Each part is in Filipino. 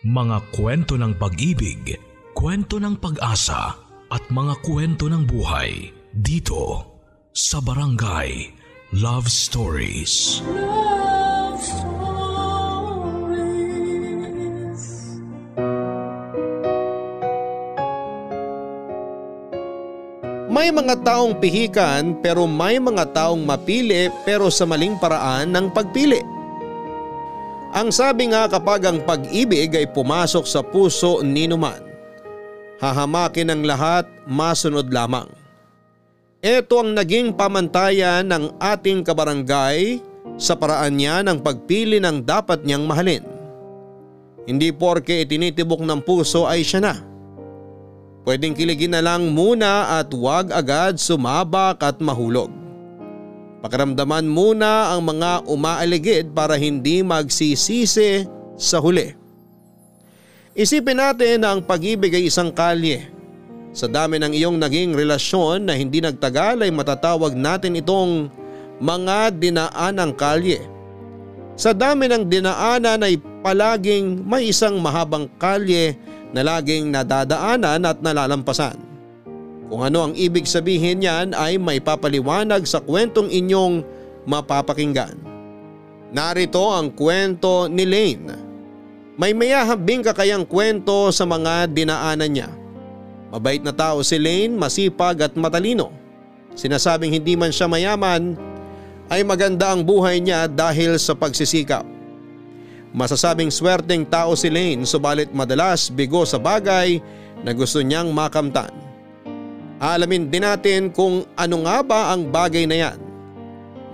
Mga kwento ng pag-ibig, kwento ng pag-asa at mga kwento ng buhay dito sa Barangay Love Stories. Love Stories. May mga taong pihikan pero may mga taong mapili pero sa maling paraan ng pagpili. Ang sabi nga kapag ang pag-ibig ay pumasok sa puso ni numan, hahamakin ang lahat masunod lamang. Ito ang naging pamantayan ng ating kabarangay sa paraan niya ng pagpili ng dapat niyang mahalin. Hindi porke itinitibok ng puso ay siya na. Pwedeng kiligin na lang muna at huwag agad sumabak at mahulog. Pakiramdaman muna ang mga umaaligid para hindi magsisisi sa huli. Isipin natin na ang pag-ibig ay isang kalye. Sa dami ng iyong naging relasyon na hindi nagtagal ay matatawag natin itong mga dinaanang kalye. Sa dami ng dinaanan ay palaging may isang mahabang kalye na laging nadadaanan at nalalampasan. Kung ano ang ibig sabihin niyan ay may papaliwanag sa kwentong inyong mapapakinggan. Narito ang kwento ni Lane. May mayahambing kakayang kwento sa mga dinaanan niya. Mabait na tao si Lane, masipag at matalino. Sinasabing hindi man siya mayaman ay maganda ang buhay niya dahil sa pagsisikap. Masasabing swerteng tao si Lane subalit madalas bigo sa bagay na gusto niyang makamtan. Alamin din natin kung ano nga ba ang bagay na yan.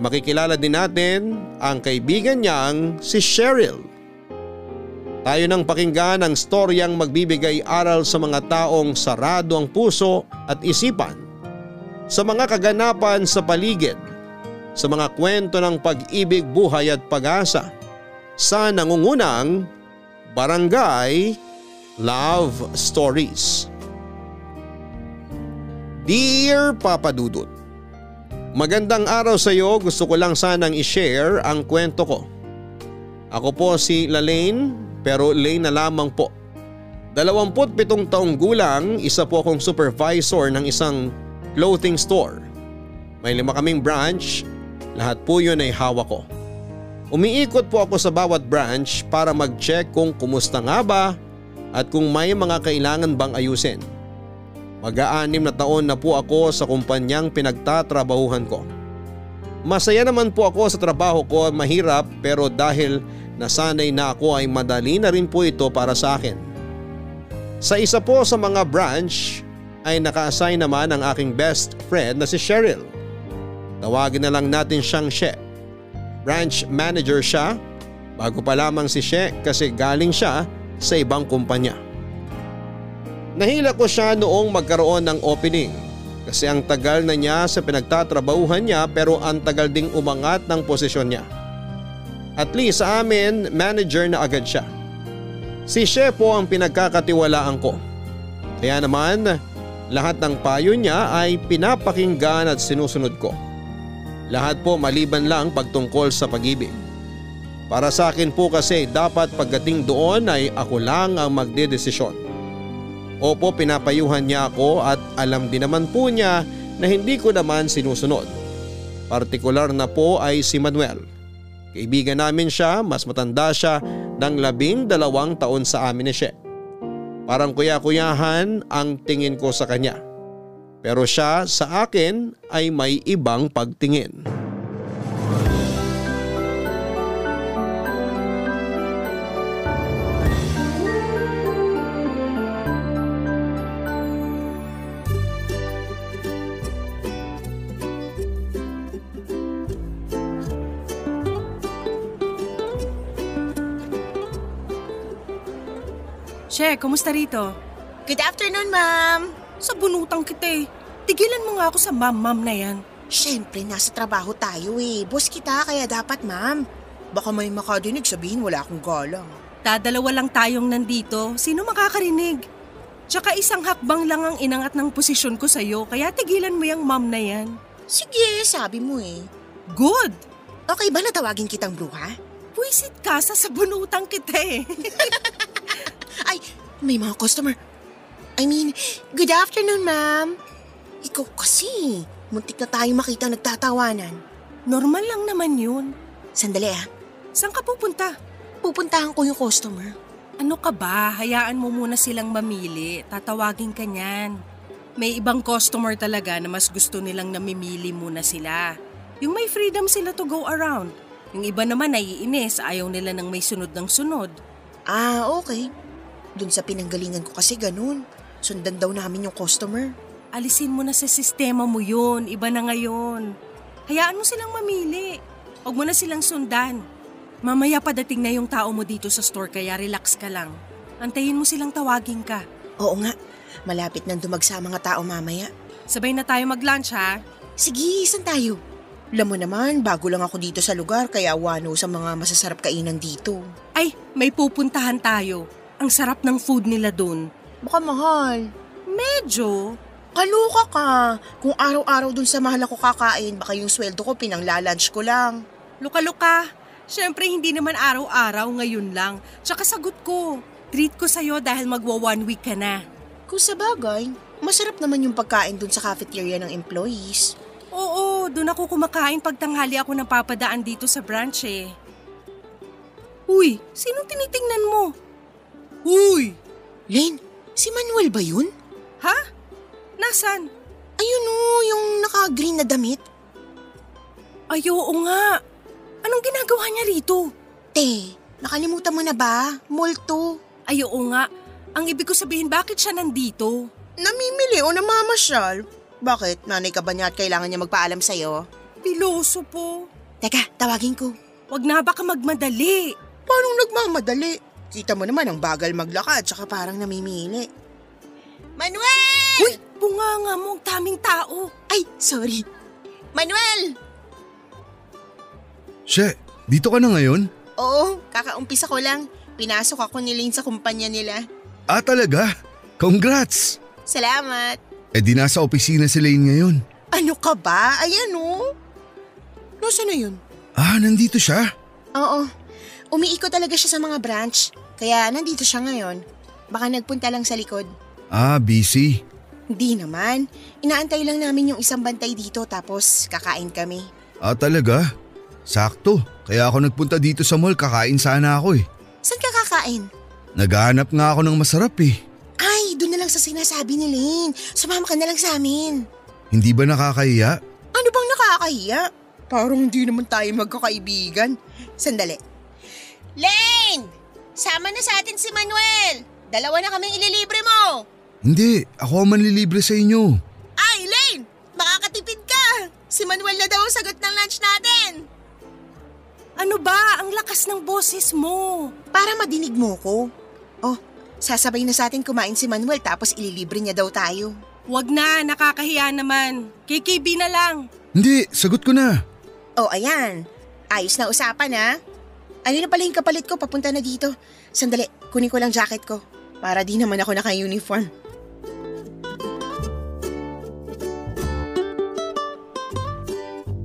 Makikilala din natin ang kaibigan niyang si Cheryl. Tayo nang pakinggan ang storyang magbibigay aral sa mga taong sarado ang puso at isipan. Sa mga kaganapan sa paligid, sa mga kwento ng pag-ibig, buhay at pag-asa sa nangungunang Barangay Love Stories. Dear Papa Dudut, Magandang araw sa iyo, gusto ko lang sanang i-share ang kwento ko. Ako po si Lalaine pero Lane na lamang po. 27 taong gulang, isa po akong supervisor ng isang clothing store. May lima kaming branch, lahat po yun ay hawak ko. Umiikot po ako sa bawat branch para mag-check kung kumusta nga ba at kung may mga kailangan bang ayusin. Mag-aanim na taon na po ako sa kumpanyang pinagtatrabahuhan ko. Masaya naman po ako sa trabaho ko mahirap pero dahil nasanay na ako ay madali na rin po ito para sa akin. Sa isa po sa mga branch ay naka-assign naman ang aking best friend na si Cheryl. Tawagin na lang natin siyang She. Branch manager siya bago pa lamang si She kasi galing siya sa ibang kumpanya. Nahila ko siya noong magkaroon ng opening kasi ang tagal na niya sa pinagtatrabahuhan niya pero ang tagal ding umangat ng posisyon niya. At least sa amin, manager na agad siya. Si Chef po ang pinagkakatiwalaan ko. Kaya naman, lahat ng payo niya ay pinapakinggan at sinusunod ko. Lahat po maliban lang pagtungkol sa pag-ibig. Para sa akin po kasi dapat pagdating doon ay ako lang ang magdedesisyon. Opo pinapayuhan niya ako at alam din naman po niya na hindi ko naman sinusunod. Partikular na po ay si Manuel. Kaibigan namin siya, mas matanda siya ng labing dalawang taon sa amin ni She. Parang kuya-kuyahan ang tingin ko sa kanya. Pero siya sa akin ay may ibang pagtingin. Che, kumusta rito? Good afternoon, ma'am. Sa bunutang kita eh. Tigilan mo nga ako sa ma'am-ma'am na yan. Siyempre, nasa trabaho tayo eh. Boss kita, kaya dapat, ma'am. Baka may makadinig sabihin wala akong galang. Dadalawa lang tayong nandito. Sino makakarinig? Tsaka isang hakbang lang ang inangat ng posisyon ko sa'yo, kaya tigilan mo yung ma'am na yan. Sige, sabi mo eh. Good! Okay ba na tawagin kitang bruha? Puisit ka sa sabunutang kita eh. May mga customer. I mean, good afternoon, ma'am. Ikaw kasi, muntik na tayo makita nagtatawanan. Normal lang naman yun. Sandali ah, Saan ka pupunta? pupuntahan ko yung customer. Ano ka ba? Hayaan mo muna silang mamili. Tatawagin ka niyan. May ibang customer talaga na mas gusto nilang namimili muna sila. Yung may freedom sila to go around. Yung iba naman naiinis, ayaw nila ng may sunod ng sunod. Ah, okay. Dun sa pinanggalingan ko kasi ganun. Sundan daw namin yung customer. Alisin mo na sa sistema mo yun. Iba na ngayon. Hayaan mo silang mamili. Huwag mo na silang sundan. Mamaya padating na yung tao mo dito sa store kaya relax ka lang. Antayin mo silang tawagin ka. Oo nga, malapit nang dumagsa mga tao mamaya. Sabay na tayo mag-lunch ha. Sige, saan tayo? Alam mo naman, bago lang ako dito sa lugar kaya wano sa mga masasarap kainan dito. Ay, may pupuntahan tayo. Ang sarap ng food nila dun. Baka mahal. Medyo. Kaluka ka. Kung araw-araw dun sa mahal ako kakain, baka yung sweldo ko pinang-lunch ko lang. Luka-luka. Siyempre hindi naman araw-araw ngayon lang. Tsaka sagot ko. Treat ko sa'yo dahil magwa one week ka na. Kung sa bagay, masarap naman yung pagkain dun sa cafeteria ng employees. Oo, doon ako kumakain pag tanghali ako napapadaan dito sa branch eh. Uy, sino tinitingnan mo? Uy! Len, si Manuel ba yun? Ha? Nasaan? Ayun o, yung naka-green na damit. Ay, oo nga. Anong ginagawa niya rito? Te, nakalimutan mo na ba? Multo. Ay, oo nga. Ang ibig ko sabihin, bakit siya nandito? Namimili o namamasyal? Bakit? Nanay ka ba niya at kailangan niya magpaalam sa'yo? Piloso po. Teka, tawagin ko. Wag na baka magmadali. Paano nagmamadali? Kita mo naman ang bagal maglakad tsaka parang namimili. Manuel! Uy, bunganga mo, ang daming tao. Ay, sorry. Manuel! She, dito ka na ngayon? Oo, kakaumpisa ko lang. Pinasok ako ni Lane sa kumpanya nila. Ah talaga? Congrats! Salamat. Eh di nasa opisina si Lane ngayon. Ano ka ba? Ayan o. Nasaan na yun? Ah, nandito siya? Oo. Umiikot talaga siya sa mga branch. Kaya nandito siya ngayon. Baka nagpunta lang sa likod. Ah, busy. Hindi naman. Inaantay lang namin yung isang bantay dito tapos kakain kami. Ah talaga? Sakto. Kaya ako nagpunta dito sa mall, kakain sana ako eh. Saan ka kakain? Naghahanap nga ako ng masarap eh. Ay, doon na lang sa sinasabi ni Lane. Sumama ka na lang sa amin. Hindi ba nakakahiya? Ano bang nakakahiya? Parang hindi naman tayo magkakaibigan. Sandali. Lane! Sama na sa atin si Manuel! Dalawa na kaming ililibre mo! Hindi, ako ang manlilibre sa inyo. Ay, Lane! Makakatipid ka! Si Manuel na daw ang sagot ng lunch natin! Ano ba? Ang lakas ng boses mo. Para madinig mo ko. Oh, sasabay na sa atin kumain si Manuel tapos ililibre niya daw tayo. Wag na, nakakahiya naman. KKB na lang. Hindi, sagot ko na. Oh, ayan. Ayos na usapan ha. Ano na pala yung kapalit ko papunta na dito? Sandali, kunin ko lang jacket ko. Para di naman ako naka-uniform.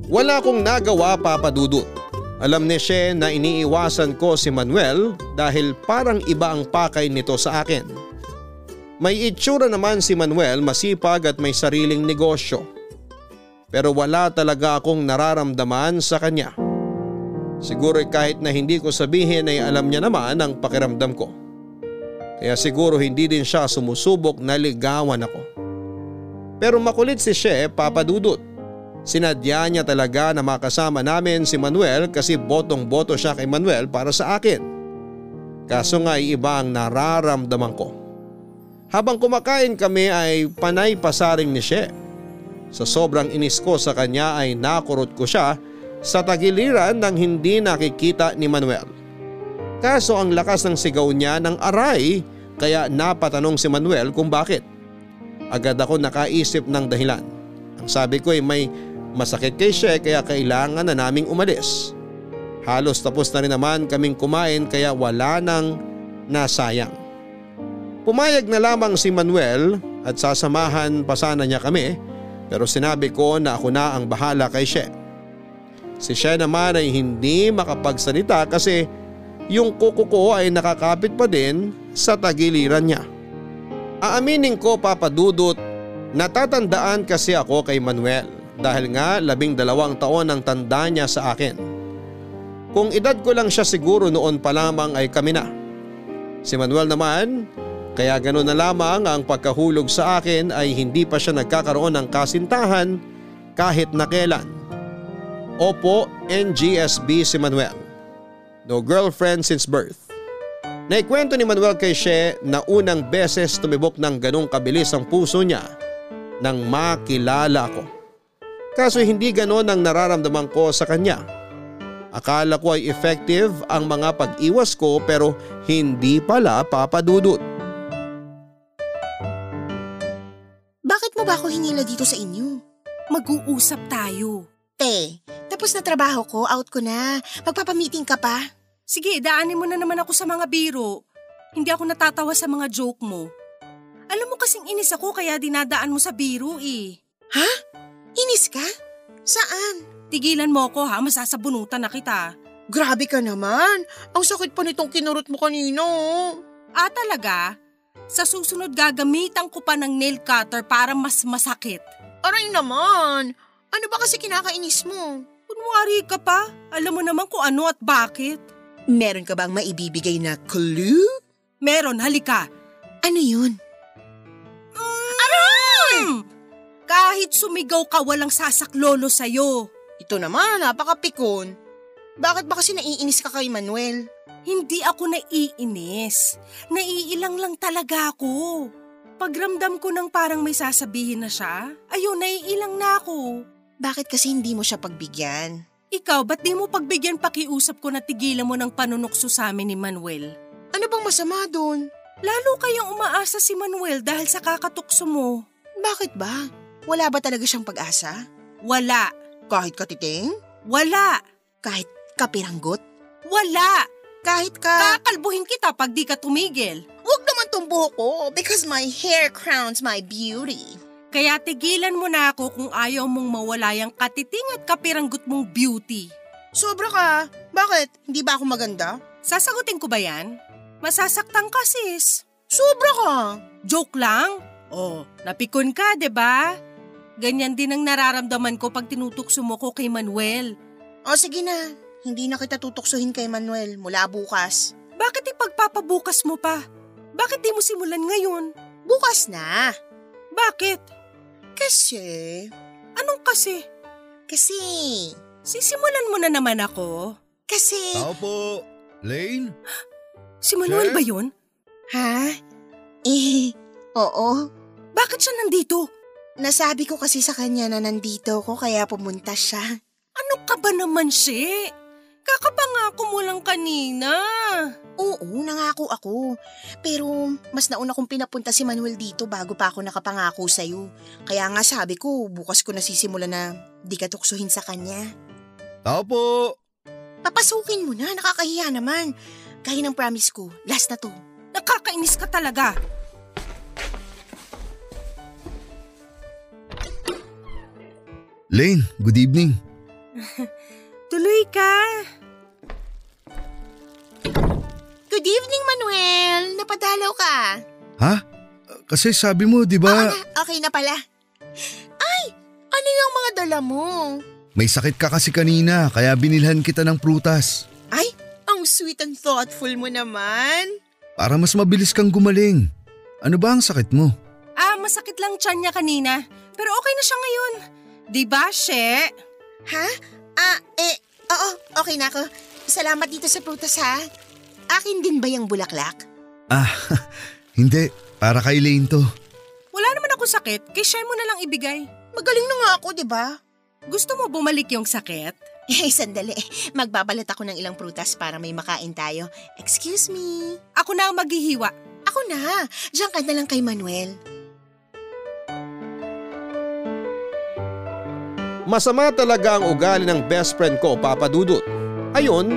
Wala akong nagawa papadudot. Alam ni She na iniiwasan ko si Manuel dahil parang iba ang pakay nito sa akin. May itsura naman si Manuel masipag at may sariling negosyo. Pero wala talaga akong nararamdaman sa kanya. Siguro kahit na hindi ko sabihin ay alam niya naman ang pakiramdam ko. Kaya siguro hindi din siya sumusubok na ligawan ako. Pero makulit si She papadudot. Sinadya niya talaga na makasama namin si Manuel kasi botong-boto siya kay Manuel para sa akin. Kaso nga ay iba ang nararamdaman ko. Habang kumakain kami ay panay pasaring ni She. Sa sobrang inis ko sa kanya ay nakurot ko siya sa tagiliran ng hindi nakikita ni Manuel. Kaso ang lakas ng sigaw niya ng aray kaya napatanong si Manuel kung bakit. Agad ako nakaisip ng dahilan. Ang sabi ko ay may masakit kay She kaya kailangan na naming umalis. Halos tapos na rin naman kaming kumain kaya wala nang nasayang. Pumayag na lamang si Manuel at sasamahan pa sana niya kami pero sinabi ko na ako na ang bahala kay She. Si She naman ay hindi makapagsalita kasi yung kuko ko ay nakakapit pa din sa tagiliran niya. Aaminin ko papadudot, natatandaan kasi ako kay Manuel dahil nga labing dalawang taon ang tanda niya sa akin. Kung edad ko lang siya siguro noon pa lamang ay kami na. Si Manuel naman, kaya ganoon na lamang ang pagkahulog sa akin ay hindi pa siya nagkakaroon ng kasintahan kahit na kailan. Opo, NGSB si Manuel. No girlfriend since birth. Naikwento ni Manuel kay She na unang beses tumibok ng ganong kabilis ang puso niya nang makilala ko. Kaso hindi ganon ang nararamdaman ko sa kanya. Akala ko ay effective ang mga pag-iwas ko pero hindi pala papadudot. Bakit mo ba ako hinila dito sa inyo? Mag-uusap tayo. Te, tapos na trabaho ko, out ko na. Magpapamiting ka pa? Sige, daanin mo na naman ako sa mga biro. Hindi ako natatawa sa mga joke mo. Alam mo kasing inis ako kaya dinadaan mo sa biro eh. Ha? Inis ka? Saan? Tigilan mo ako ha, masasabunutan na kita. Grabe ka naman. Ang sakit pa nitong kinurot mo kanina. oh. Ah talaga? Sa susunod gagamitan ko pa ng nail cutter para mas masakit. Aray naman. Ano ba kasi kinakainis mo? Kunwari ka pa, alam mo naman kung ano at bakit. Meron ka bang maibibigay na clue? Meron, halika. Ano yun? Hmm. Kahit sumigaw ka, walang sasaklolo sa'yo. Ito naman, napakapikon. Bakit ba kasi naiinis ka kay Manuel? Hindi ako naiinis. Naiilang lang talaga ako. Pagramdam ko nang parang may sasabihin na siya, ayun, naiilang na ako. Bakit kasi hindi mo siya pagbigyan? Ikaw, ba't di mo pagbigyan pakiusap ko na tigilan mo ng panunukso sa amin ni Manuel? Ano bang masama doon? Lalo kayang umaasa si Manuel dahil sa kakatukso mo. Bakit ba? Wala ba talaga siyang pag-asa? Wala. Kahit katiting? Wala. Kahit kapiranggot? Wala. Kahit ka... Kakalbuhin kita pag di ka tumigil. Huwag naman buhok ko because my hair crowns my beauty. Kaya tigilan mo na ako kung ayaw mong mawala yung katiting at kapiranggot mong beauty. Sobra ka. Bakit? Hindi ba ako maganda? Sasagutin ko ba yan? Masasaktan ka sis. Sobra ka. Joke lang? Oh, napikon ka, ba? Ganyan din ang nararamdaman ko pag tinutukso mo ko kay Manuel. O sige na. Hindi na kita tutuksohin kay Manuel mula bukas. Bakit ipagpapabukas mo pa? Bakit di mo simulan ngayon? Bukas na. Bakit? Kasi... Anong kasi? Kasi... Sisimulan mo na naman ako? Kasi... Tao po. Lane? Si Manuel Sir? ba yun? Ha? Eh, oo. Bakit siya nandito? Nasabi ko kasi sa kanya na nandito ko kaya pumunta siya. Ano ka ba naman, She? Kakapangako mo lang kanina. Oo, nangako ako. Pero mas nauna kong pinapunta si Manuel dito bago pa ako nakapangako sa'yo. Kaya nga sabi ko, bukas ko nasisimula na di ka tuksuhin sa kanya. Tao po. Papasukin mo na, nakakahiya naman. Kaya ng promise ko, last na to. Nakakainis ka talaga. Lane, good evening. Tuloy ka. Good evening, Manuel. Napadalaw ka. Ha? Kasi sabi mo, di Oo ba, na, okay na pala. Ay, ano yung mga dala mo? may sakit ka kasi kanina kaya binilhan kita ng prutas. Ay, ang sweet and thoughtful mo naman. Para mas mabilis kang gumaling. Ano ba ang sakit mo? Ah, masakit lang tiyan niya kanina. Pero okay na siya ngayon. Di ba, She? Ha? Ah, eh, oo, okay na ako. Salamat dito sa prutas ha. Akin din ba yung bulaklak? Ah, hindi. Para kay Lane to. Wala naman ako sakit. Kay She mo na lang ibigay. Magaling na nga ako, di ba? Gusto mo bumalik yung sakit? Eh, sandali. Magbabalat ako ng ilang prutas para may makain tayo. Excuse me. Ako na ang maghihiwa. Ako na. Diyan ka na lang kay Manuel. Masama talaga ang ugali ng best friend ko, Papa Dudut. Ayon,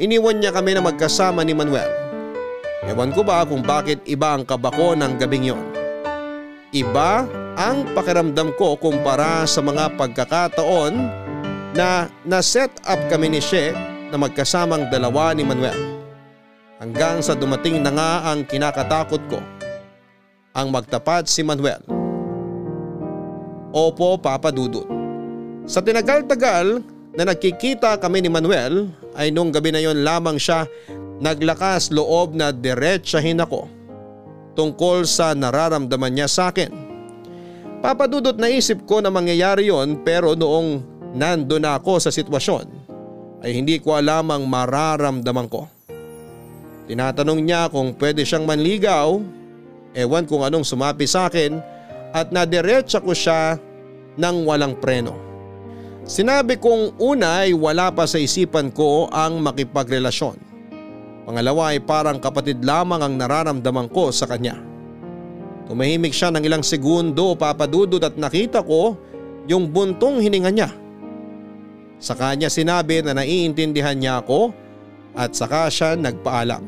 iniwan niya kami na magkasama ni Manuel. Ewan ko ba kung bakit iba ang kabako ng gabing yon. Iba ang pakiramdam ko kumpara sa mga pagkakataon na na-set up kami ni She na magkasamang dalawa ni Manuel. Hanggang sa dumating na nga ang kinakatakot ko. Ang magtapat si Manuel. Opo, Papa Dudut. Sa tinagal-tagal na nagkikita kami ni Manuel ay nung gabi na yon lamang siya naglakas loob na diretsahin ako tungkol sa nararamdaman niya sa akin. Papadudot na isip ko na mangyayari yon pero noong nando na ako sa sitwasyon ay hindi ko alam ang mararamdaman ko. Tinatanong niya kung pwede siyang manligaw, ewan kung anong sumapi sa akin at nadiretsa ko siya ng walang preno. Sinabi kong una ay wala pa sa isipan ko ang makipagrelasyon. Pangalawa ay parang kapatid lamang ang nararamdaman ko sa kanya. Tumahimik siya ng ilang segundo papadudod at nakita ko yung buntong hininga niya. Sa kanya sinabi na naiintindihan niya ako at saka siya nagpaalam.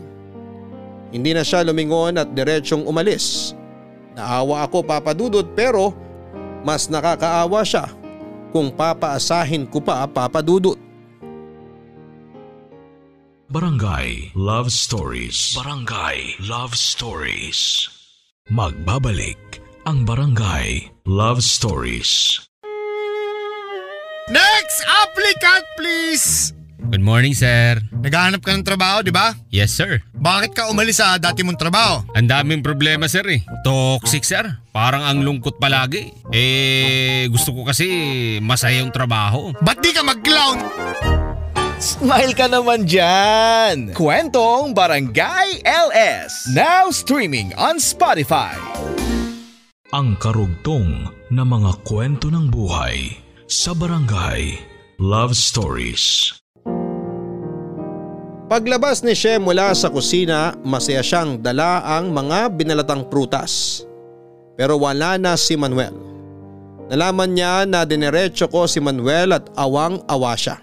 Hindi na siya lumingon at diretsyong umalis. Naawa ako papadudot pero mas nakakaawa siya kung papaasahin ko pa papadudot. Barangay Love Stories Barangay Love Stories Magbabalik ang Barangay Love Stories Next applicant please! Good morning, sir. Naghahanap ka ng trabaho, di ba? Yes, sir. Bakit ka umalis sa dati mong trabaho? Ang daming problema, sir eh. Toxic, sir. Parang ang lungkot palagi. Eh, gusto ko kasi masaya yung trabaho. Ba't di ka mag-clown? Smile ka naman dyan! Kwentong Barangay LS. Now streaming on Spotify. Ang karugtong na mga kwento ng buhay sa Barangay Love Stories Paglabas ni She mula sa kusina, masaya siyang dala ang mga binalatang prutas. Pero wala na si Manuel. Nalaman niya na dinerecho ko si Manuel at awang-awa siya.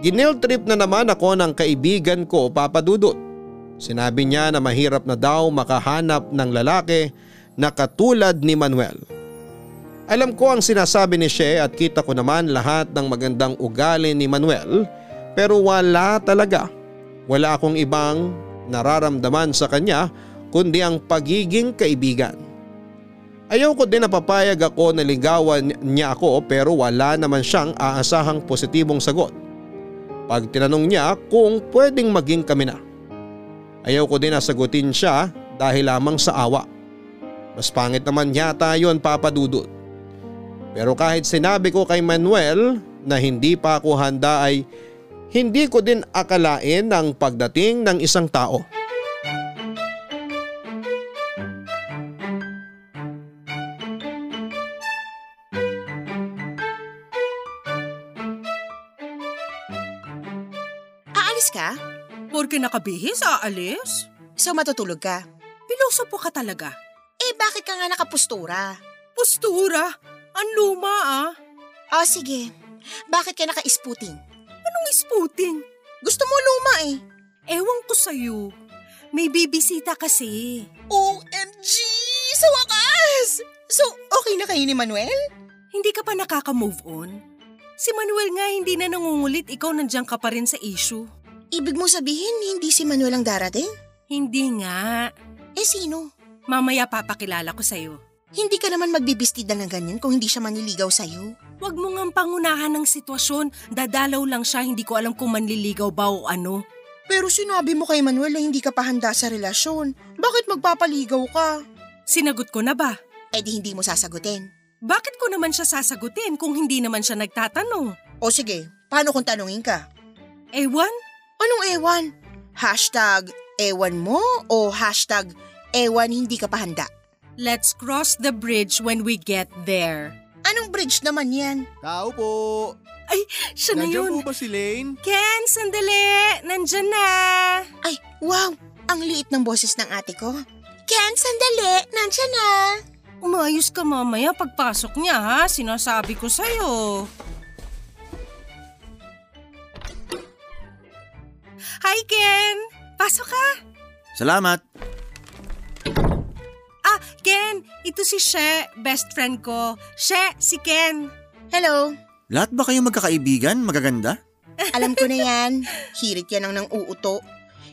Ginil trip na naman ako ng kaibigan ko papadudot. Sinabi niya na mahirap na daw makahanap ng lalaki na katulad ni Manuel. Alam ko ang sinasabi ni She at kita ko naman lahat ng magandang ugali ni Manuel pero wala talaga wala akong ibang nararamdaman sa kanya kundi ang pagiging kaibigan. Ayaw ko din na ako na ligawan niya ako pero wala naman siyang aasahang positibong sagot. Pag tinanong niya kung pwedeng maging kami na. Ayaw ko din na sagutin siya dahil lamang sa awa. Mas pangit naman yata yon papadudot. Pero kahit sinabi ko kay Manuel na hindi pa ako handa ay hindi ko din akalain ang pagdating ng isang tao. Aalis ka? Porke nakabihis, aalis? So matutulog ka? Piloso po ka talaga. Eh bakit ka nga nakapustura? Postura? Ang luma ah. O sige, bakit ka naka-isputing? Anong isputing? Gusto mo luma eh. Ewan ko sa'yo. May bibisita kasi. OMG! Sa wakas! So, okay na kayo ni Manuel? Hindi ka pa nakaka-move on? Si Manuel nga hindi na nangungulit, ikaw nandiyan ka pa rin sa issue. Ibig mo sabihin, hindi si Manuel ang darating? Hindi nga. Eh sino? Mamaya papakilala ko sa'yo. Hindi ka naman magbibistida ng ganyan kung hindi siya manliligaw sa'yo. Huwag mo nga pangunahan ng sitwasyon. Dadalaw lang siya, hindi ko alam kung manliligaw ba o ano. Pero sinabi mo kay Manuel na hindi ka pa handa sa relasyon. Bakit magpapaligaw ka? Sinagot ko na ba? Eh di hindi mo sasagutin. Bakit ko naman siya sasagutin kung hindi naman siya nagtatanong? O sige, paano kung tanungin ka? Ewan? Anong ewan? Hashtag ewan mo o hashtag ewan hindi ka pa handa? Let's cross the bridge when we get there. Anong bridge naman yan? Tao po! Ay, siya na yun. ba si Lane? Ken, sandali! Nandyan na! Ay, wow! Ang liit ng boses ng ate ko. Ken, sandali! Nandiyan na! Umayos ka mamaya pagpasok niya ha, sinasabi ko sa'yo. Hi Ken! Pasok ka! Salamat. Ah, Ken! Ito si She, best friend ko. She, si Ken. Hello! Lahat ba kayo magkakaibigan? Magaganda? Alam ko na yan. Hirit yan ang nang uuto.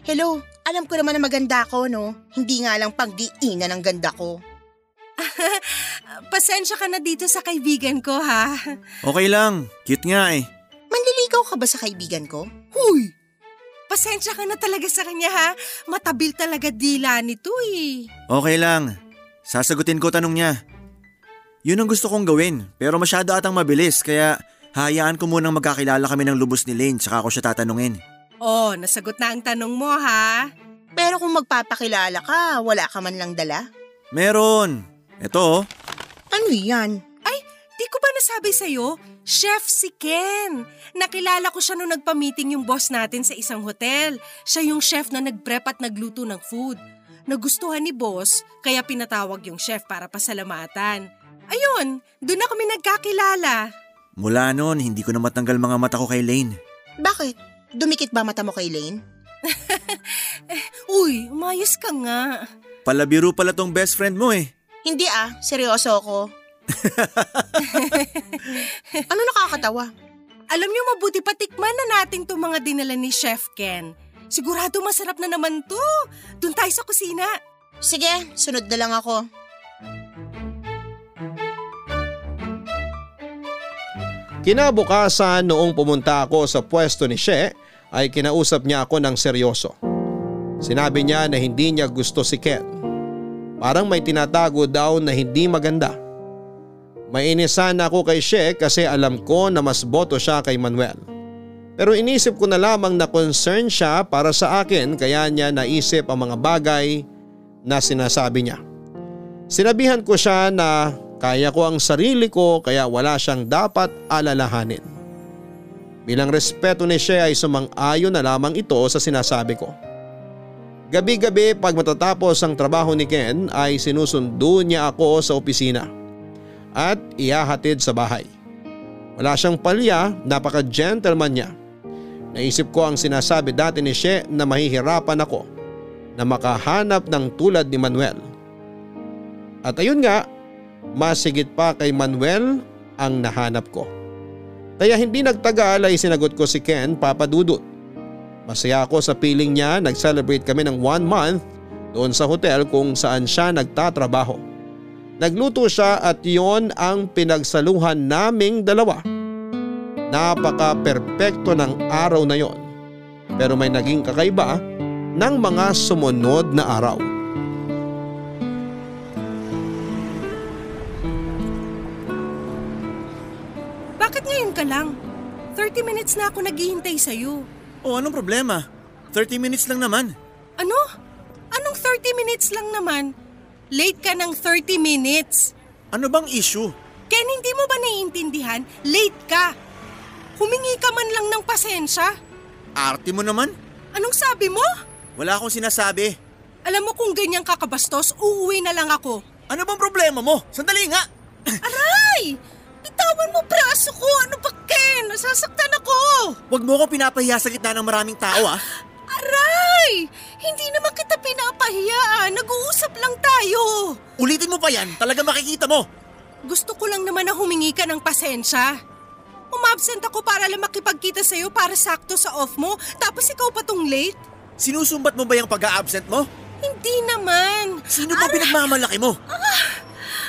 Hello, alam ko naman na maganda ako, no? Hindi nga lang pagdiinan ang ganda ko. Pasensya ka na dito sa kaibigan ko ha. Okay lang. Cute nga eh. Manliligaw ka ba sa kaibigan ko? Huy! Pasensya ka na talaga sa kanya ha. Matabil talaga dila nito eh. Okay lang. Sasagutin ko tanong niya. Yun ang gusto kong gawin, pero masyado atang mabilis kaya hayaan ko munang magkakilala kami ng lubos ni Lane tsaka ako siya tatanungin. Oh, nasagot na ang tanong mo ha. Pero kung magpapakilala ka, wala ka man lang dala? Meron. Ito oh. Ano yan? Ay, di ko ba nasabi sa'yo? Chef si Ken. Nakilala ko siya nung nagpa-meeting yung boss natin sa isang hotel. Siya yung chef na nag-prep at nagluto ng food. Nagustuhan ni boss, kaya pinatawag yung chef para pasalamatan. Ayun, doon na kami nagkakilala. Mula noon, hindi ko na matanggal mga mata ko kay Lane. Bakit? Dumikit ba mata mo kay Lane? Uy, umayos ka nga. Palabiro pala tong best friend mo eh. Hindi ah, seryoso ako. ano nakakatawa? Alam niyo mabuti patikman na natin itong mga dinala ni Chef Ken. Sigurado masarap na naman to. Doon tayo sa kusina. Sige, sunod na lang ako. Kinabukasan noong pumunta ako sa pwesto ni She ay kinausap niya ako ng seryoso. Sinabi niya na hindi niya gusto si Ken. Parang may tinatago daw na hindi maganda. Mainisan ako kay She kasi alam ko na mas boto siya kay Manuel. Pero inisip ko na lamang na concern siya para sa akin kaya niya naisip ang mga bagay na sinasabi niya. Sinabihan ko siya na kaya ko ang sarili ko kaya wala siyang dapat alalahanin. Bilang respeto ni Shea ay sumang-ayon na lamang ito sa sinasabi ko. Gabi-gabi pag matatapos ang trabaho ni Ken ay sinusundo niya ako sa opisina at ihahatid sa bahay. Wala siyang palya, napaka-gentleman niya. Naisip ko ang sinasabi dati ni She na mahihirapan ako na makahanap ng tulad ni Manuel. At ayun nga, mas higit pa kay Manuel ang nahanap ko. Kaya hindi nagtagal ay sinagot ko si Ken papadudot. Masaya ako sa piling niya, nag-celebrate kami ng one month doon sa hotel kung saan siya nagtatrabaho. Nagluto siya at yon ang pinagsaluhan naming dalawa. Napaka-perpekto ng araw na yon. Pero may naging kakaiba ng mga sumunod na araw. Bakit ngayon ka lang? 30 minutes na ako naghihintay sa'yo. Oh, anong problema? 30 minutes lang naman. Ano? Anong 30 minutes lang naman? Late ka ng 30 minutes. Ano bang issue? Ken, hindi mo ba naiintindihan? Late ka. Humingi ka man lang ng pasensya. Arte mo naman? Anong sabi mo? Wala akong sinasabi. Alam mo kung ganyan kakabastos, uuwi na lang ako. Ano bang problema mo? Sandali nga! Aray! Bitawan mo braso ko! Ano ba, Ken? Nasasaktan ako! Huwag mo ko pinapahiya sa gitna ng maraming tao ah. Aray! Hindi naman kita pinapahiya. Nag-uusap lang tayo. Ulitin mo pa yan, talaga makikita mo. Gusto ko lang naman na humingi ka ng pasensya. Umabsent ako para lang makipagkita sa'yo para sakto sa off mo, tapos ikaw pa tong late? Sinusumbat mo ba yung pag-a-absent mo? Hindi naman. Sino ba pinagmamalaki mo?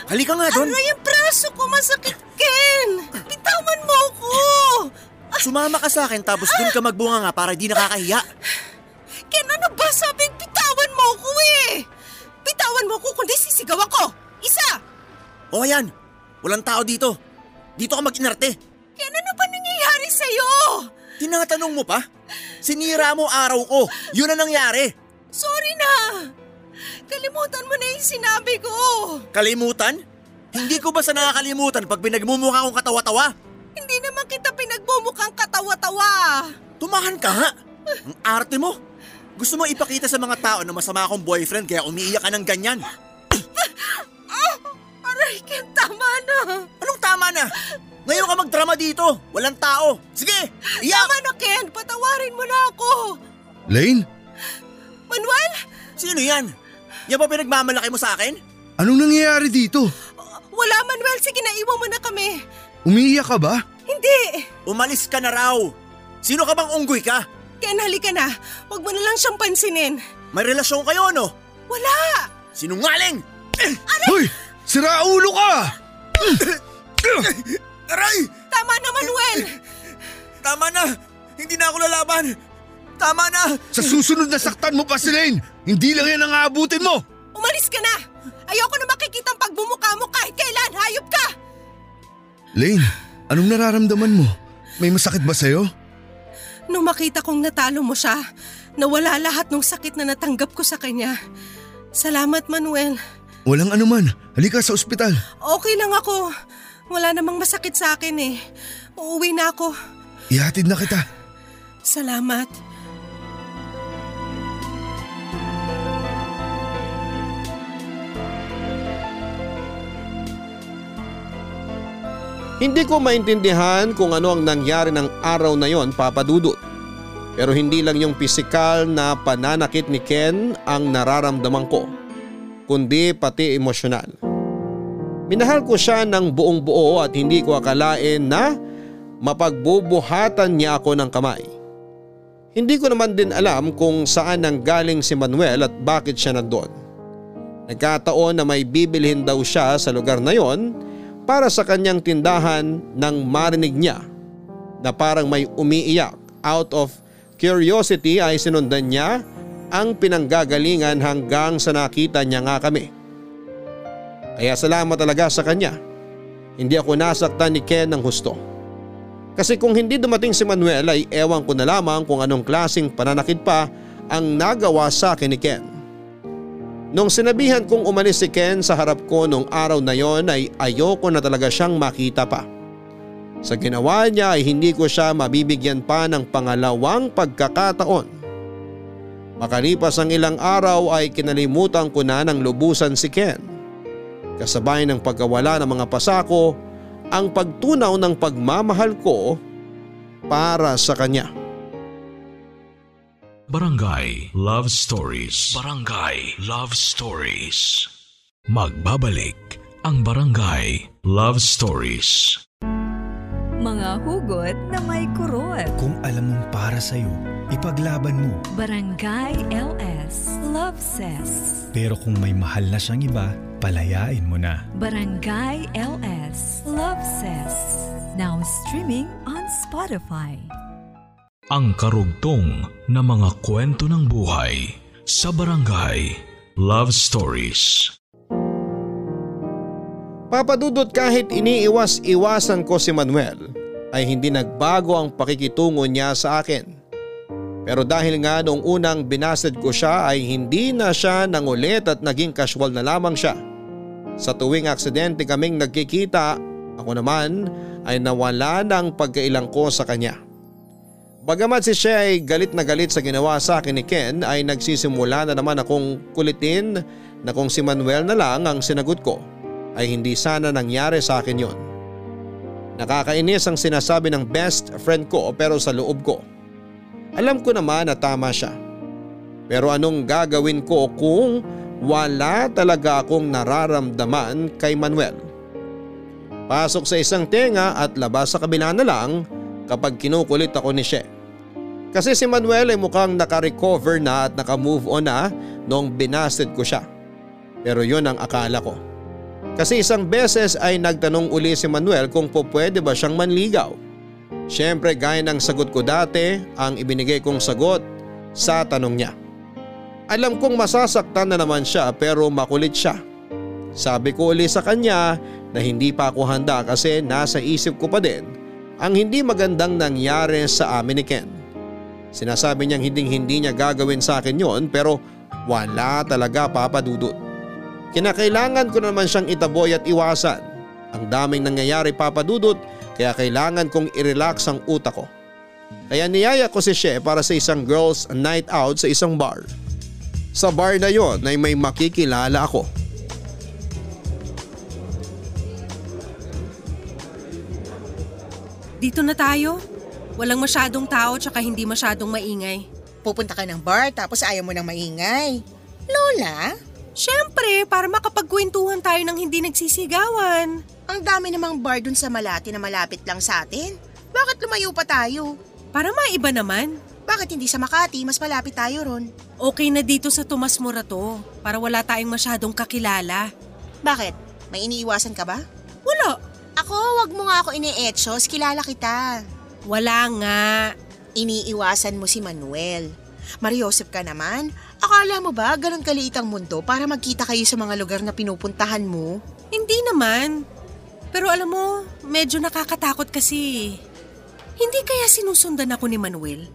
Halika nga doon. Aray, ang braso ko masakit, Ken! Bitawan mo ako! Sumama ka sa akin tapos doon ka magbunga nga para di nakakahiya. Ken, ano ba sabi? Bitawan mo ako eh! Bitawan mo ako kundi sisigaw ako! Isa! O ayan, walang tao dito. Dito ka mag-inarte. Ken, ano ba nangyayari sa'yo? Tinatanong mo pa? Sinira mo araw ko. Yun ang nangyari. Sorry na! Kalimutan mo na yung sinabi ko! Kalimutan? Hindi ko ba sa nakakalimutan pag pinagmumukha kong katawa-tawa? Hindi naman kita pinagmumukhang katawa-tawa! Tumahan ka nga. Ang arte mo. Gusto mo ipakita sa mga tao na masama akong boyfriend kaya umiiyak ka ng ganyan. Ah! Aray, Ken, tama na! Anong tama na? Ngayon ka magdrama dito. Walang tao. Sige, iyak! Tama na, Ken! Patawarin mo na ako! Lane? Manuel! Sino yan? Yan ba pinagmamalaki mo sa akin? Anong nangyayari dito? Wala, Manuel. Sige na, iwan mo na kami. Umiiyak ka ba? Hindi! Umalis ka na raw. Sino ka bang unggoy ka? Ken, halika na. Huwag mo na lang siyang pansinin. May relasyon kayo, no? Wala! Sinungaling! Hoy! Sira ulo ka! Aray! Tama na, Manuel! Tama na! Hindi na ako lalaban! Tama na! Sa susunod na saktan mo pa si Lane, hindi lang yan ang aabutin mo! Umalis ka na! Ayoko na makikita ang pagbumuka mo kahit kailan. Hayop ka! Lane, anong nararamdaman mo? May masakit ba sa'yo? Nung makita kong natalo mo siya, nawala lahat ng sakit na natanggap ko sa kanya. Salamat, Manuel. Walang anuman. Halika sa ospital. Okay lang ako. Wala namang masakit sa akin eh. Uuwi na ako. Ihatid na kita. Salamat. Hindi ko maintindihan kung ano ang nangyari ng araw na yon papadudot. Pero hindi lang yung pisikal na pananakit ni Ken ang nararamdaman ko, kundi pati emosyonal. Minahal ko siya ng buong buo at hindi ko akalain na mapagbubuhatan niya ako ng kamay. Hindi ko naman din alam kung saan nang galing si Manuel at bakit siya nandoon. Nagkataon na may bibilhin daw siya sa lugar na yon para sa kanyang tindahan nang marinig niya na parang may umiiyak out of curiosity ay sinundan niya ang pinanggagalingan hanggang sa nakita niya nga kami. Kaya salamat talaga sa kanya. Hindi ako nasaktan ni Ken ng husto. Kasi kung hindi dumating si Manuel ay ewan ko na lamang kung anong klasing pananakit pa ang nagawa sa akin ni Ken. Nung sinabihan kong umalis si Ken sa harap ko nung araw na yon ay ayoko na talaga siyang makita pa. Sa ginawa niya ay hindi ko siya mabibigyan pa ng pangalawang pagkakataon. Makalipas ang ilang araw ay kinalimutan ko na ng lubusan si Ken. Kasabay ng pagkawala ng mga pasako ang pagtunaw ng pagmamahal ko para sa kanya. Barangay Love Stories. Barangay Love Stories. Magbabalik ang Barangay Love Stories. Mga hugot na may kurot. Kung alam mong para sa'yo, ipaglaban mo. Barangay LS Love Says. Pero kung may mahal na siyang iba, palayain mo na. Barangay LS Love Says. Now streaming on Spotify. Ang karugtong na mga kwento ng buhay sa Barangay Love Stories. Papadudot kahit iniiwas-iwasan ko si Manuel ay hindi nagbago ang pakikitungo niya sa akin. Pero dahil nga noong unang binasted ko siya ay hindi na siya nangulit at naging casual na lamang siya. Sa tuwing aksidente kaming nagkikita, ako naman ay nawala ng pagkailang ko sa kanya. Bagamat si siya ay galit na galit sa ginawa sa akin ni Ken ay nagsisimula na naman akong kulitin na kung si Manuel na lang ang sinagot ko ay hindi sana nangyari sa akin yon. Nakakainis ang sinasabi ng best friend ko pero sa loob ko. Alam ko naman na tama siya. Pero anong gagawin ko kung wala talaga akong nararamdaman kay Manuel? Pasok sa isang tenga at labas sa kabila na lang kapag kinukulit ako ni She. Kasi si Manuel ay mukhang nakarecover na at nakamove on na noong binasted ko siya. Pero yon ang akala ko. Kasi isang beses ay nagtanong uli si Manuel kung po pwede ba siyang manligaw. Siyempre gaya ng sagot ko dati ang ibinigay kong sagot sa tanong niya. Alam kong masasaktan na naman siya pero makulit siya. Sabi ko uli sa kanya na hindi pa ako handa kasi nasa isip ko pa din ang hindi magandang nangyari sa amin ni Ken. Sinasabi niyang hindi hindi niya gagawin sa akin yon pero wala talaga papadudot. Kinakailangan ko naman siyang itaboy at iwasan. Ang daming nangyayari papadudot kaya kailangan kong i-relax ang utak ko. Kaya niyaya ko si She para sa isang girls night out sa isang bar. Sa bar na yon ay may makikilala ako. Dito na tayo. Walang masyadong tao tsaka hindi masyadong maingay. Pupunta ka ng bar tapos ayaw mo nang maingay. Lola? Siyempre, para makapagkwentuhan tayo ng hindi nagsisigawan. Ang dami namang bar dun sa Malati na malapit lang sa atin. Bakit lumayo pa tayo? Para maiba naman. Bakit hindi sa Makati? Mas malapit tayo ron. Okay na dito sa Tomas Morato para wala tayong masyadong kakilala. Bakit? May iniiwasan ka ba? Wala. Ako, wag mo nga ako ini-etchos. Kilala kita. Wala nga. Iniiwasan mo si Manuel. Mariosep ka naman. Akala mo ba ganun kaliit ang mundo para magkita kayo sa mga lugar na pinupuntahan mo? Hindi naman. Pero alam mo, medyo nakakatakot kasi. Hindi kaya sinusundan ako ni Manuel?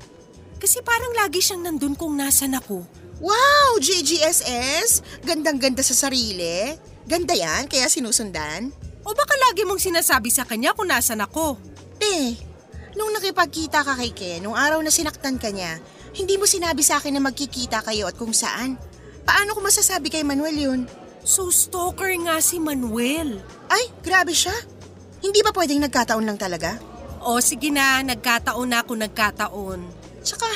Kasi parang lagi siyang nandun kung nasan ako. Wow, JGSS! Gandang-ganda sa sarili. Ganda yan, kaya sinusundan. O baka lagi mong sinasabi sa kanya kung nasan ako? Eh, nung nakipagkita ka kay Ken, nung araw na sinaktan ka niya, hindi mo sinabi sa akin na magkikita kayo at kung saan. Paano ko masasabi kay Manuel yun? So stalker nga si Manuel. Ay, grabe siya. Hindi ba pwedeng nagkataon lang talaga? O sige na, nagkataon na ako nagkataon. Tsaka,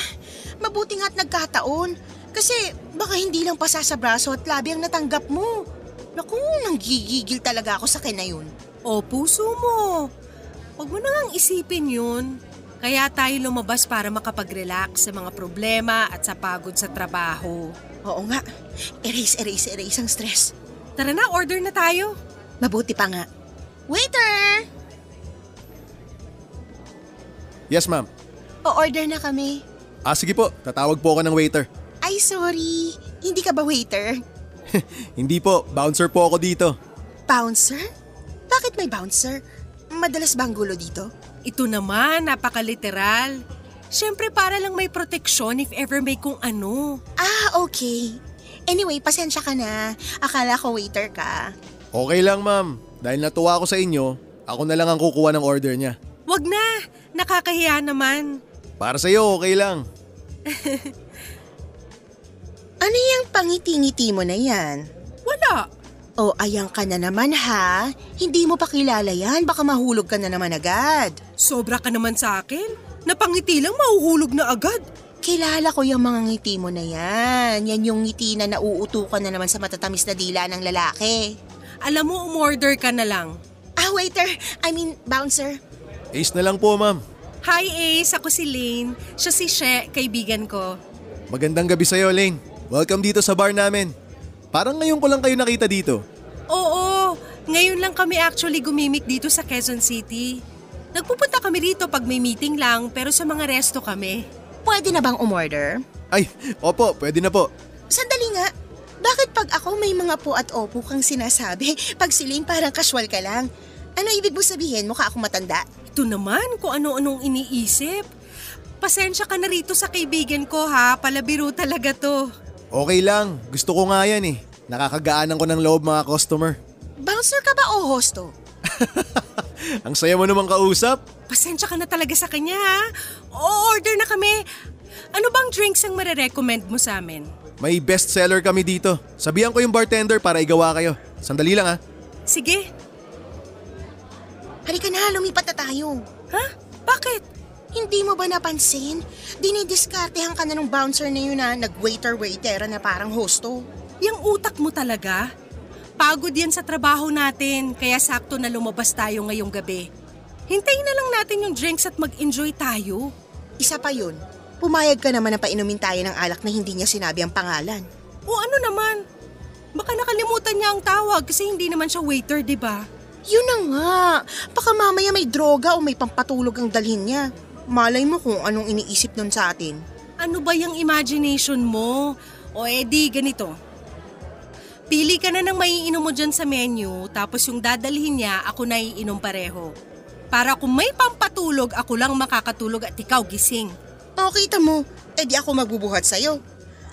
mabuti nga't nagkataon. Kasi baka hindi lang pasa sa braso at labi ang natanggap mo. Naku, nanggigigil talaga ako sa kanya yun. O puso mo. Huwag mo nang isipin yun. Kaya tayo lumabas para makapag-relax sa mga problema at sa pagod sa trabaho. Oo nga. Erase, erase, erase ang stress. Tara na, order na tayo. Mabuti pa nga. Waiter! Yes, ma'am. O-order na kami. Ah, sige po. Tatawag po ako ng waiter. Ay, sorry. Hindi ka ba waiter? Hindi po. Bouncer po ako dito. Bouncer? Bakit may bouncer? Madalas ba ang gulo dito? Ito naman, napakaliteral. Siyempre para lang may proteksyon if ever may kung ano. Ah, okay. Anyway, pasensya ka na. Akala ko waiter ka. Okay lang, ma'am. Dahil natuwa ako sa inyo, ako na lang ang kukuha ng order niya. Wag na, nakakahiya naman. Para sa'yo, okay lang. Ano yung pangiti-ngiti mo na yan? Wala. O ayang ka na naman ha. Hindi mo pa kilala yan, baka mahulog ka na naman agad. Sobra ka naman sa akin. Napangiti lang mahuhulog na agad. Kilala ko yung mga ngiti mo na yan. Yan yung ngiti na nauutukan na naman sa matatamis na dila ng lalaki. Alam mo, umorder ka na lang. Ah, waiter. I mean, bouncer. Ace na lang po, ma'am. Hi Ace, ako si Lane. Siya si She, kaibigan ko. Magandang gabi sa'yo, Lane. Welcome dito sa bar namin. Parang ngayon ko lang kayo nakita dito. Oo, ngayon lang kami actually gumimik dito sa Quezon City. Nagpupunta kami rito pag may meeting lang pero sa mga resto kami. Pwede na bang umorder? Ay, opo, pwede na po. Sandali nga. Bakit pag ako may mga po at opo kang sinasabi, pag siling parang casual ka lang? Ano ibig mo sabihin? Mukha akong matanda? Ito naman kung ano-anong iniisip. Pasensya ka na rito sa kaibigan ko ha, palabiro talaga to. Okay lang, gusto ko nga yan eh. Nakakagaanan ko ng loob mga customer. Bouncer ka ba o hosto? Ang saya mo namang kausap. Pasensya ka na talaga sa kanya ha. O-order na kami. Ano bang drinks ang marerecommend mo sa amin? May best seller kami dito. Sabihan ko yung bartender para igawa kayo. Sandali lang ha. Sige. Halika na, lumipat na tayo. Ha? Bakit? Hindi mo ba napansin? Dinidiskartehan ka na ng bouncer na yun na nag-waiter-waitera na parang hosto. Yang utak mo talaga? Pagod yan sa trabaho natin, kaya sakto na lumabas tayo ngayong gabi. Hintayin na lang natin yung drinks at mag-enjoy tayo. Isa pa yun, pumayag ka naman na painumin tayo ng alak na hindi niya sinabi ang pangalan. O ano naman? Baka nakalimutan niya ang tawag kasi hindi naman siya waiter, di ba? Yun na nga. Baka mamaya may droga o may pampatulog ang dalhin niya. Malay mo kung anong iniisip nun sa atin. Ano ba yung imagination mo? O edi, ganito. Pili ka na ng maiinom mo dyan sa menu, tapos yung dadalhin niya, ako na iinom pareho. Para kung may pampatulog, ako lang makakatulog at ikaw gising. O kita mo, edi ako magbubuhat sa'yo.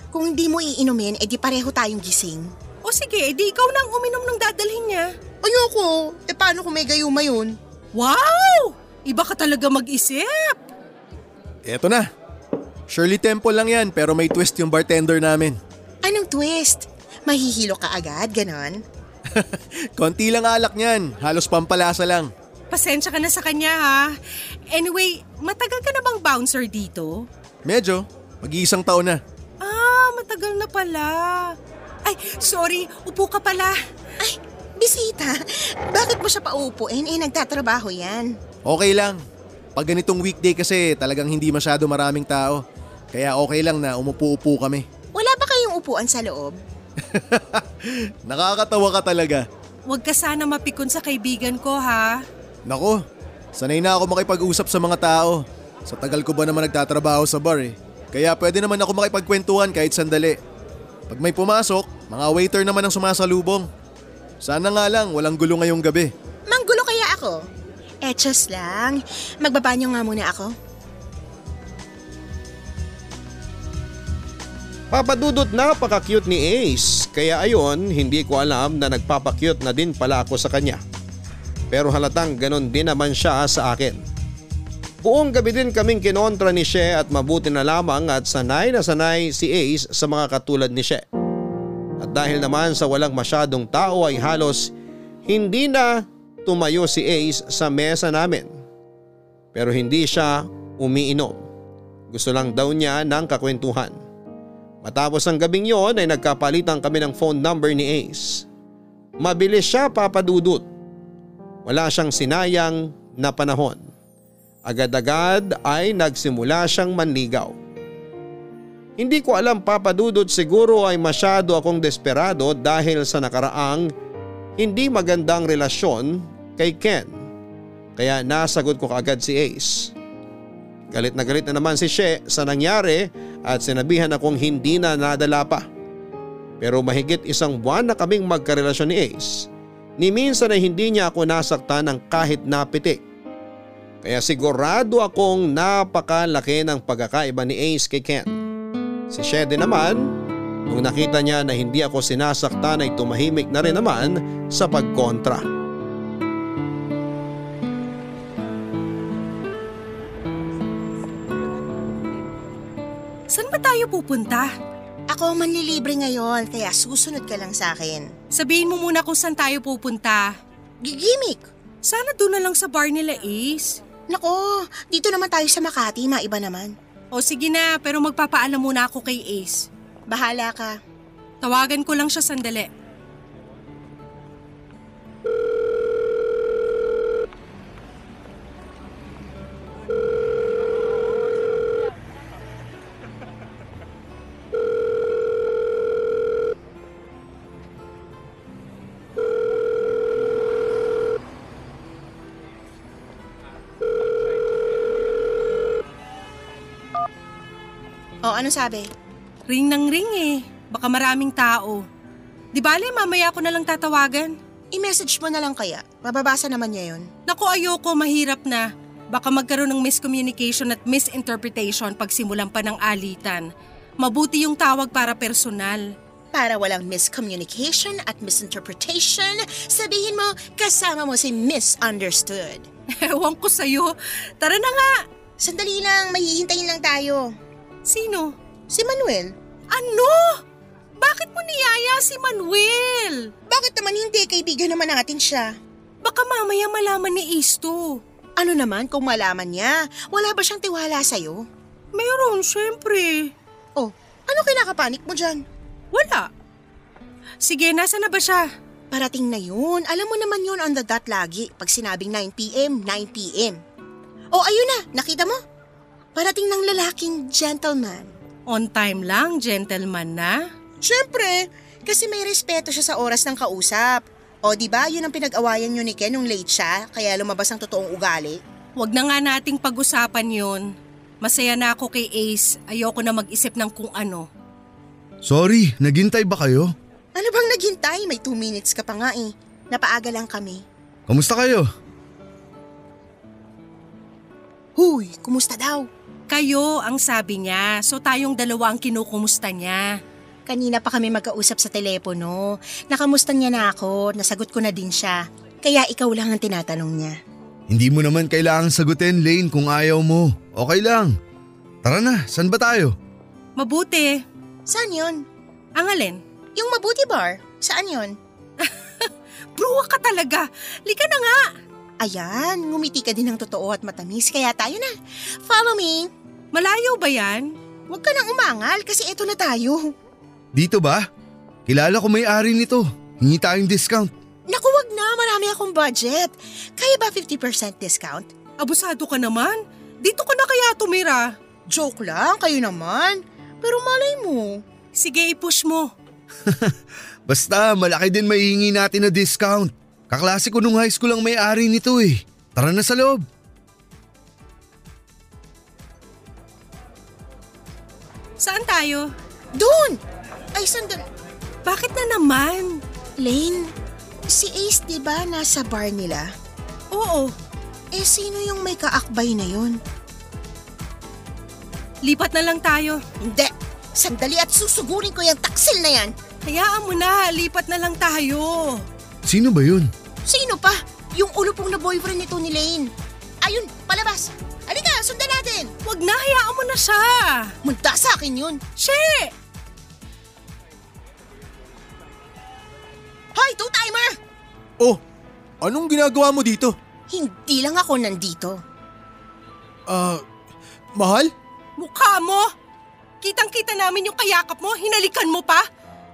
Kung hindi mo iinumin, edi pareho tayong gising. O sige, edi ikaw na ang uminom ng dadalhin niya. Ayoko, e paano kung may gayuma yun? Wow! Iba ka talaga mag-isip! Eto na. Shirley Temple lang yan pero may twist yung bartender namin. Anong twist? Mahihilo ka agad, ganon? Konti lang alak niyan, halos pampalasa lang. Pasensya ka na sa kanya ha. Anyway, matagal ka na bang bouncer dito? Medyo, mag-iisang taon na. Ah, matagal na pala. Ay, sorry, upo ka pala. Ay, bisita. Bakit mo siya paupuin? Eh, nagtatrabaho yan. Okay lang. Pag ganitong weekday kasi talagang hindi masyado maraming tao. Kaya okay lang na umupo-upo kami. Wala ba kayong upuan sa loob? Nakakatawa ka talaga. Huwag ka sana mapikon sa kaibigan ko ha. Nako, sanay na ako makipag-usap sa mga tao. Sa tagal ko ba naman nagtatrabaho sa bar eh. Kaya pwede naman ako makipagkwentuhan kahit sandali. Pag may pumasok, mga waiter naman ang sumasalubong. Sana nga lang walang gulo ngayong gabi. Manggulo kaya ako? Eh, just lang. Magbabanyo nga muna ako. Papadudot napaka-cute ni Ace kaya ayon hindi ko alam na nagpapa-cute na din pala ako sa kanya. Pero halatang ganon din naman siya sa akin. Buong gabi din kaming kinontra ni She at mabuti na lamang at sanay na sanay si Ace sa mga katulad ni She. At dahil naman sa walang masyadong tao ay halos hindi na tumayo si Ace sa mesa namin. Pero hindi siya umiinom. Gusto lang daw niya ng kakwentuhan. Matapos ang gabing yon ay nagkapalitan kami ng phone number ni Ace. Mabilis siya papadudot. Wala siyang sinayang na panahon. Agad-agad ay nagsimula siyang manligaw. Hindi ko alam papadudot siguro ay masyado akong desperado dahil sa nakaraang hindi magandang relasyon kay Ken. Kaya nasagot ko kaagad si Ace. Galit na galit na naman si She sa nangyari at sinabihan akong hindi na nadala pa. Pero mahigit isang buwan na kaming magkarelasyon ni Ace. Ni minsan ay hindi niya ako nasaktan ng kahit napitik. Kaya sigurado akong napakalaki ng pagkakaiba ni Ace kay Ken. Si She din naman, nung nakita niya na hindi ako sinasaktan ay tumahimik na rin naman sa pagkontra. Saan ba tayo pupunta? Ako ang manlilibre ngayon, kaya susunod ka lang sa akin. Sabihin mo muna kung saan tayo pupunta. Gigimik. Sana doon na lang sa bar nila Ace. Nako, dito naman tayo sa Makati, maiba naman. O sige na, pero magpapaalam muna ako kay Ace. Bahala ka. Tawagan ko lang siya sandali. Ano sabi? Ring ng ring eh. Baka maraming tao. Di bale, mamaya ako na lang tatawagan. I-message mo na lang kaya. Mababasa naman niya yun. Naku, ayoko, mahirap na. Baka magkaroon ng miscommunication at misinterpretation pag simulan pa ng alitan. Mabuti yung tawag para personal. Para walang miscommunication at misinterpretation, sabihin mo kasama mo si misunderstood. Ewan ko sa'yo. Tara na nga! Sandali lang, mahihintayin lang tayo. Sino? Si Manuel. Ano? Bakit mo niyaya si Manuel? Bakit naman hindi? Kaibigan naman natin siya. Baka mamaya malaman ni Isto. Ano naman kung malaman niya? Wala ba siyang tiwala sa'yo? Mayroon, syempre. Oh, ano kinakapanik mo dyan? Wala. Sige, nasa na ba siya? Parating na yun. Alam mo naman yun on the dot lagi. Pag sinabing 9pm, 9pm. Oh, ayun na. Nakita mo? Parating ng lalaking gentleman. On time lang, gentleman na. Siyempre, kasi may respeto siya sa oras ng kausap. O di ba yun ang pinag-awayan niyo ni Ken nung late siya, kaya lumabas ang totoong ugali? Huwag na nga nating pag-usapan yun. Masaya na ako kay Ace. Ayoko na mag-isip ng kung ano. Sorry, naghintay ba kayo? Ano bang naghintay? May two minutes ka pa nga eh. Napaaga lang kami. Kamusta kayo? Huy, kumusta daw? Kayo ang sabi niya, so tayong dalawa ang kinukumusta niya. Kanina pa kami magkausap sa telepono. Nakamusta niya na ako, nasagot ko na din siya. Kaya ikaw lang ang tinatanong niya. Hindi mo naman kailangang sagutin, Lane, kung ayaw mo. Okay lang. Tara na, saan ba tayo? Mabuti. Saan yon? Ang alin? Yung Mabuti Bar. Saan yon? Bruwa ka talaga. Lika na nga. Ayan, ngumiti ka din ng totoo at matamis, kaya tayo na. Follow me. Malayo ba yan? Huwag ka nang umangal kasi eto na tayo. Dito ba? Kilala ko may-ari nito. Hingi tayong discount. Naku, wag na. Marami akong budget. Kaya ba 50% discount? Abusado ka naman. Dito ka na kaya tumira. Joke lang, kayo naman. Pero malay mo. Sige, i-push mo. Basta malaki din maihingi natin na discount. Kaklase ko nung high school ang may-ari nito eh. Tara na sa loob. Saan tayo? Doon! Ay, sandali. Bakit na naman? Lane, si Ace di ba nasa bar nila? Oo. Eh sino yung may kaakbay na yun? Lipat na lang tayo. Hindi. Sandali at susugurin ko yung taksil na yan. Hayaan mo na, lipat na lang tayo. Sino ba yun? Sino pa? Yung ulupong na boyfriend nito ni Lane. Ayun, palabas. Sundan natin. Wag na, hayaan mo na siya. Munta sa akin yun. She! Hoy, two-timer! Oh, anong ginagawa mo dito? Hindi lang ako nandito. Ah, mahal? Mukha mo! Kitang-kita namin yung kayakap mo, hinalikan mo pa.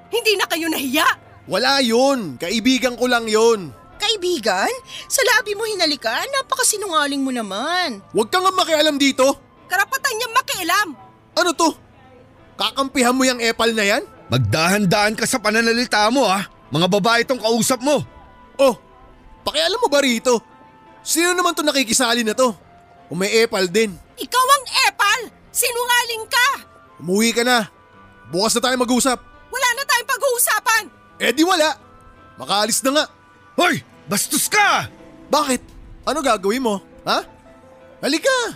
Hindi na kayo nahiya. Wala yun. Kaibigan ko lang yun. Kaibigan? Sa labi mo hinalikan? Napakasinungaling mo naman. Huwag kang nga makialam dito. Karapatan niya makialam. Ano to? Kakampihan mo yung epal na yan? Magdahan-dahan ka sa pananalita mo ah. Mga babae tong kausap mo. Oh, pakialam mo ba rito? Sino naman to nakikisali na to? O may epal din. Ikaw ang epal! Sinungaling ka! Umuwi ka na. Bukas na tayo mag-usap. Wala na tayong pag-uusapan! Eh di wala. Makaalis na nga. Hoy! Bastos ka! Bakit? Ano gagawin mo? Ha? Halika!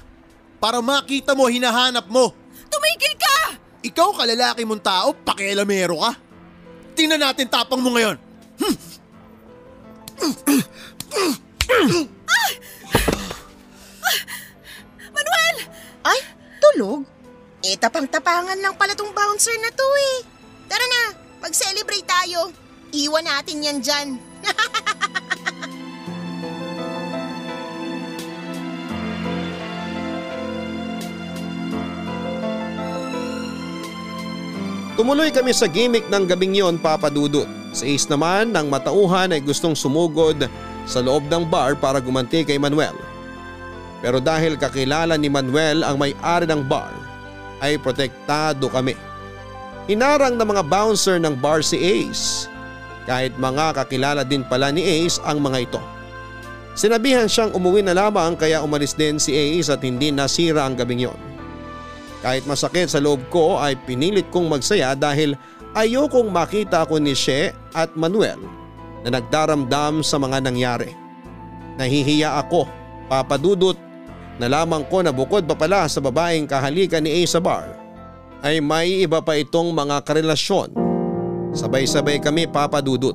Para makita mo, hinahanap mo. Tumigil ka! Ikaw kalalaki mong tao, pakialamero ka. Tingnan natin tapang mo ngayon. Manuel! Ay, tulog? Eh, tapang-tapangan lang pala tong bouncer na to eh. Tara na, mag-celebrate tayo. Iwan natin yan dyan. Tumuloy kami sa gimmick ng gabing yon papadudot. Sa is naman ng matauhan ay gustong sumugod sa loob ng bar para gumanti kay Manuel. Pero dahil kakilala ni Manuel ang may-ari ng bar, ay protektado kami. Hinarang ng mga bouncer ng bar si Ace. Kahit mga kakilala din pala ni Ace ang mga ito. Sinabihan siyang umuwi na lamang kaya umalis din si Ace at hindi nasira ang gabing yon. Kahit masakit sa loob ko ay pinilit kong magsaya dahil ayokong makita ko ni She at Manuel na nagdaramdam sa mga nangyari. Nahihiya ako, papadudot, na lamang ko na bukod pa pala sa babaeng kahalikan ni Ace sa bar ay may iba pa itong mga karelasyon. Sabay-sabay kami papadudot.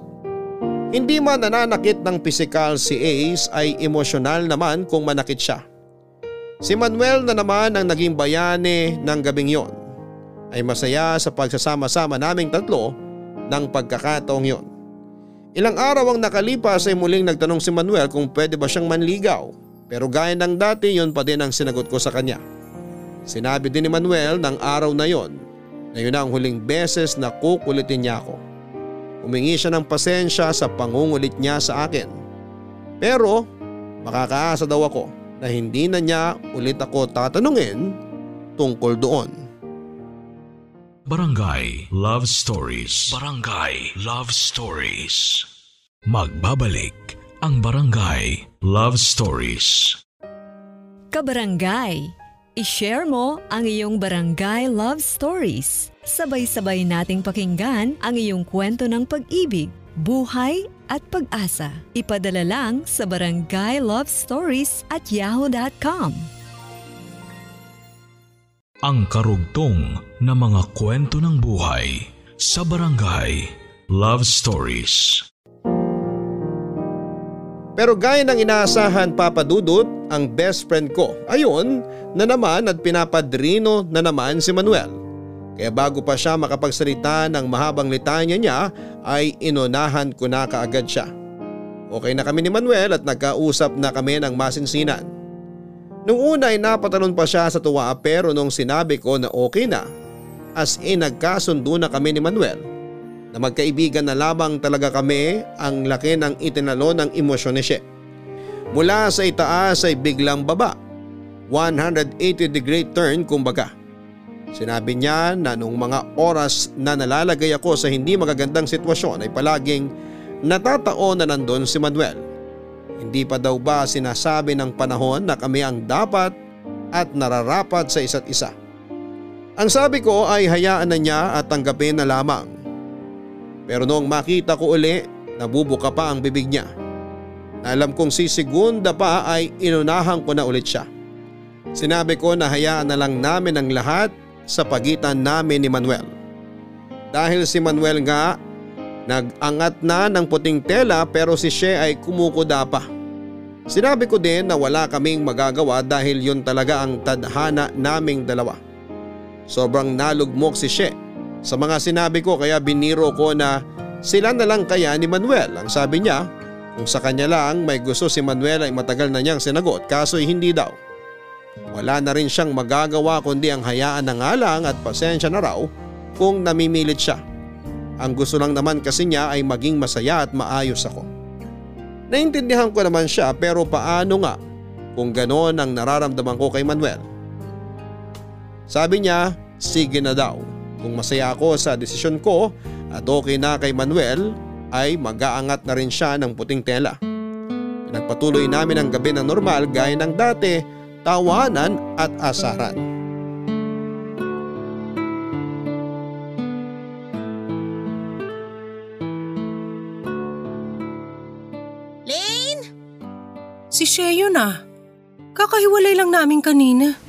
Hindi man nananakit ng pisikal si Ace ay emosyonal naman kung manakit siya. Si Manuel na naman ang naging bayani ng gabing yon ay masaya sa pagsasama-sama naming tatlo ng pagkakataong yon. Ilang araw ang nakalipas ay muling nagtanong si Manuel kung pwede ba siyang manligaw pero gaya ng dati yon pa din ang sinagot ko sa kanya. Sinabi din ni Manuel ng araw na yon na yun ang huling beses na kukulitin niya ako. Humingi siya ng pasensya sa pangungulit niya sa akin. Pero makakaasa daw ako na hindi na niya ulit ako tatanungin tungkol doon. Barangay Love Stories Barangay Love Stories Magbabalik ang Barangay Love Stories Kabarangay, ishare mo ang iyong barangay love stories. Sabay-sabay nating pakinggan ang iyong kwento ng pag-ibig, buhay at pag-asa. Ipadala lang sa barangay love stories at yahoo.com. Ang karugtong na mga kwento ng buhay sa Barangay Love Stories Pero gaya ng inaasahan papadudot ang best friend ko ayon na naman at pinapadrino na naman si Manuel. Kaya bago pa siya makapagsalita ng mahabang litanya niya ay inunahan ko na kaagad siya. Okay na kami ni Manuel at nagkausap na kami ng masinsinan. Nung una ay napatalon pa siya sa tuwa pero nung sinabi ko na okay na, as in nagkasundo na kami ni Manuel na magkaibigan na lamang talaga kami ang laki ng itinalo ng emosyon ni She. Mula sa itaas ay biglang baba. 180 degree turn kumbaga. Sinabi niya na nung mga oras na nalalagay ako sa hindi magagandang sitwasyon ay palaging natataon na nandun si Manuel. Hindi pa daw ba sinasabi ng panahon na kami ang dapat at nararapat sa isa't isa. Ang sabi ko ay hayaan na niya at tanggapin na lamang. Pero noong makita ko uli, nabubuka pa ang bibig niya. Alam kong si Segunda pa ay inunahan ko na ulit siya. Sinabi ko na hayaan na lang namin ang lahat sa pagitan namin ni Manuel. Dahil si Manuel nga nag-angat na ng puting tela pero si She ay kumukuda pa. Sinabi ko din na wala kaming magagawa dahil yun talaga ang tadhana naming dalawa. Sobrang nalugmok si She sa mga sinabi ko kaya biniro ko na sila na lang kaya ni Manuel. Ang sabi niya kung sa kanya lang may gusto si Manuel ay matagal na niyang sinagot kaso'y hindi daw. Wala na rin siyang magagawa kundi ang hayaan na nga lang at pasensya na raw kung namimilit siya. Ang gusto lang naman kasi niya ay maging masaya at maayos ako. Naintindihan ko naman siya pero paano nga kung gano'n ang nararamdaman ko kay Manuel. Sabi niya, sige na daw. Kung masaya ako sa desisyon ko at okay na kay Manuel ay mag-aangat na rin siya ng puting tela. Pinagpatuloy namin ang gabi ng normal gaya ng dati tawanan at asaran. Lane? Si Sheo na. Kakahiwalay lang namin kanina.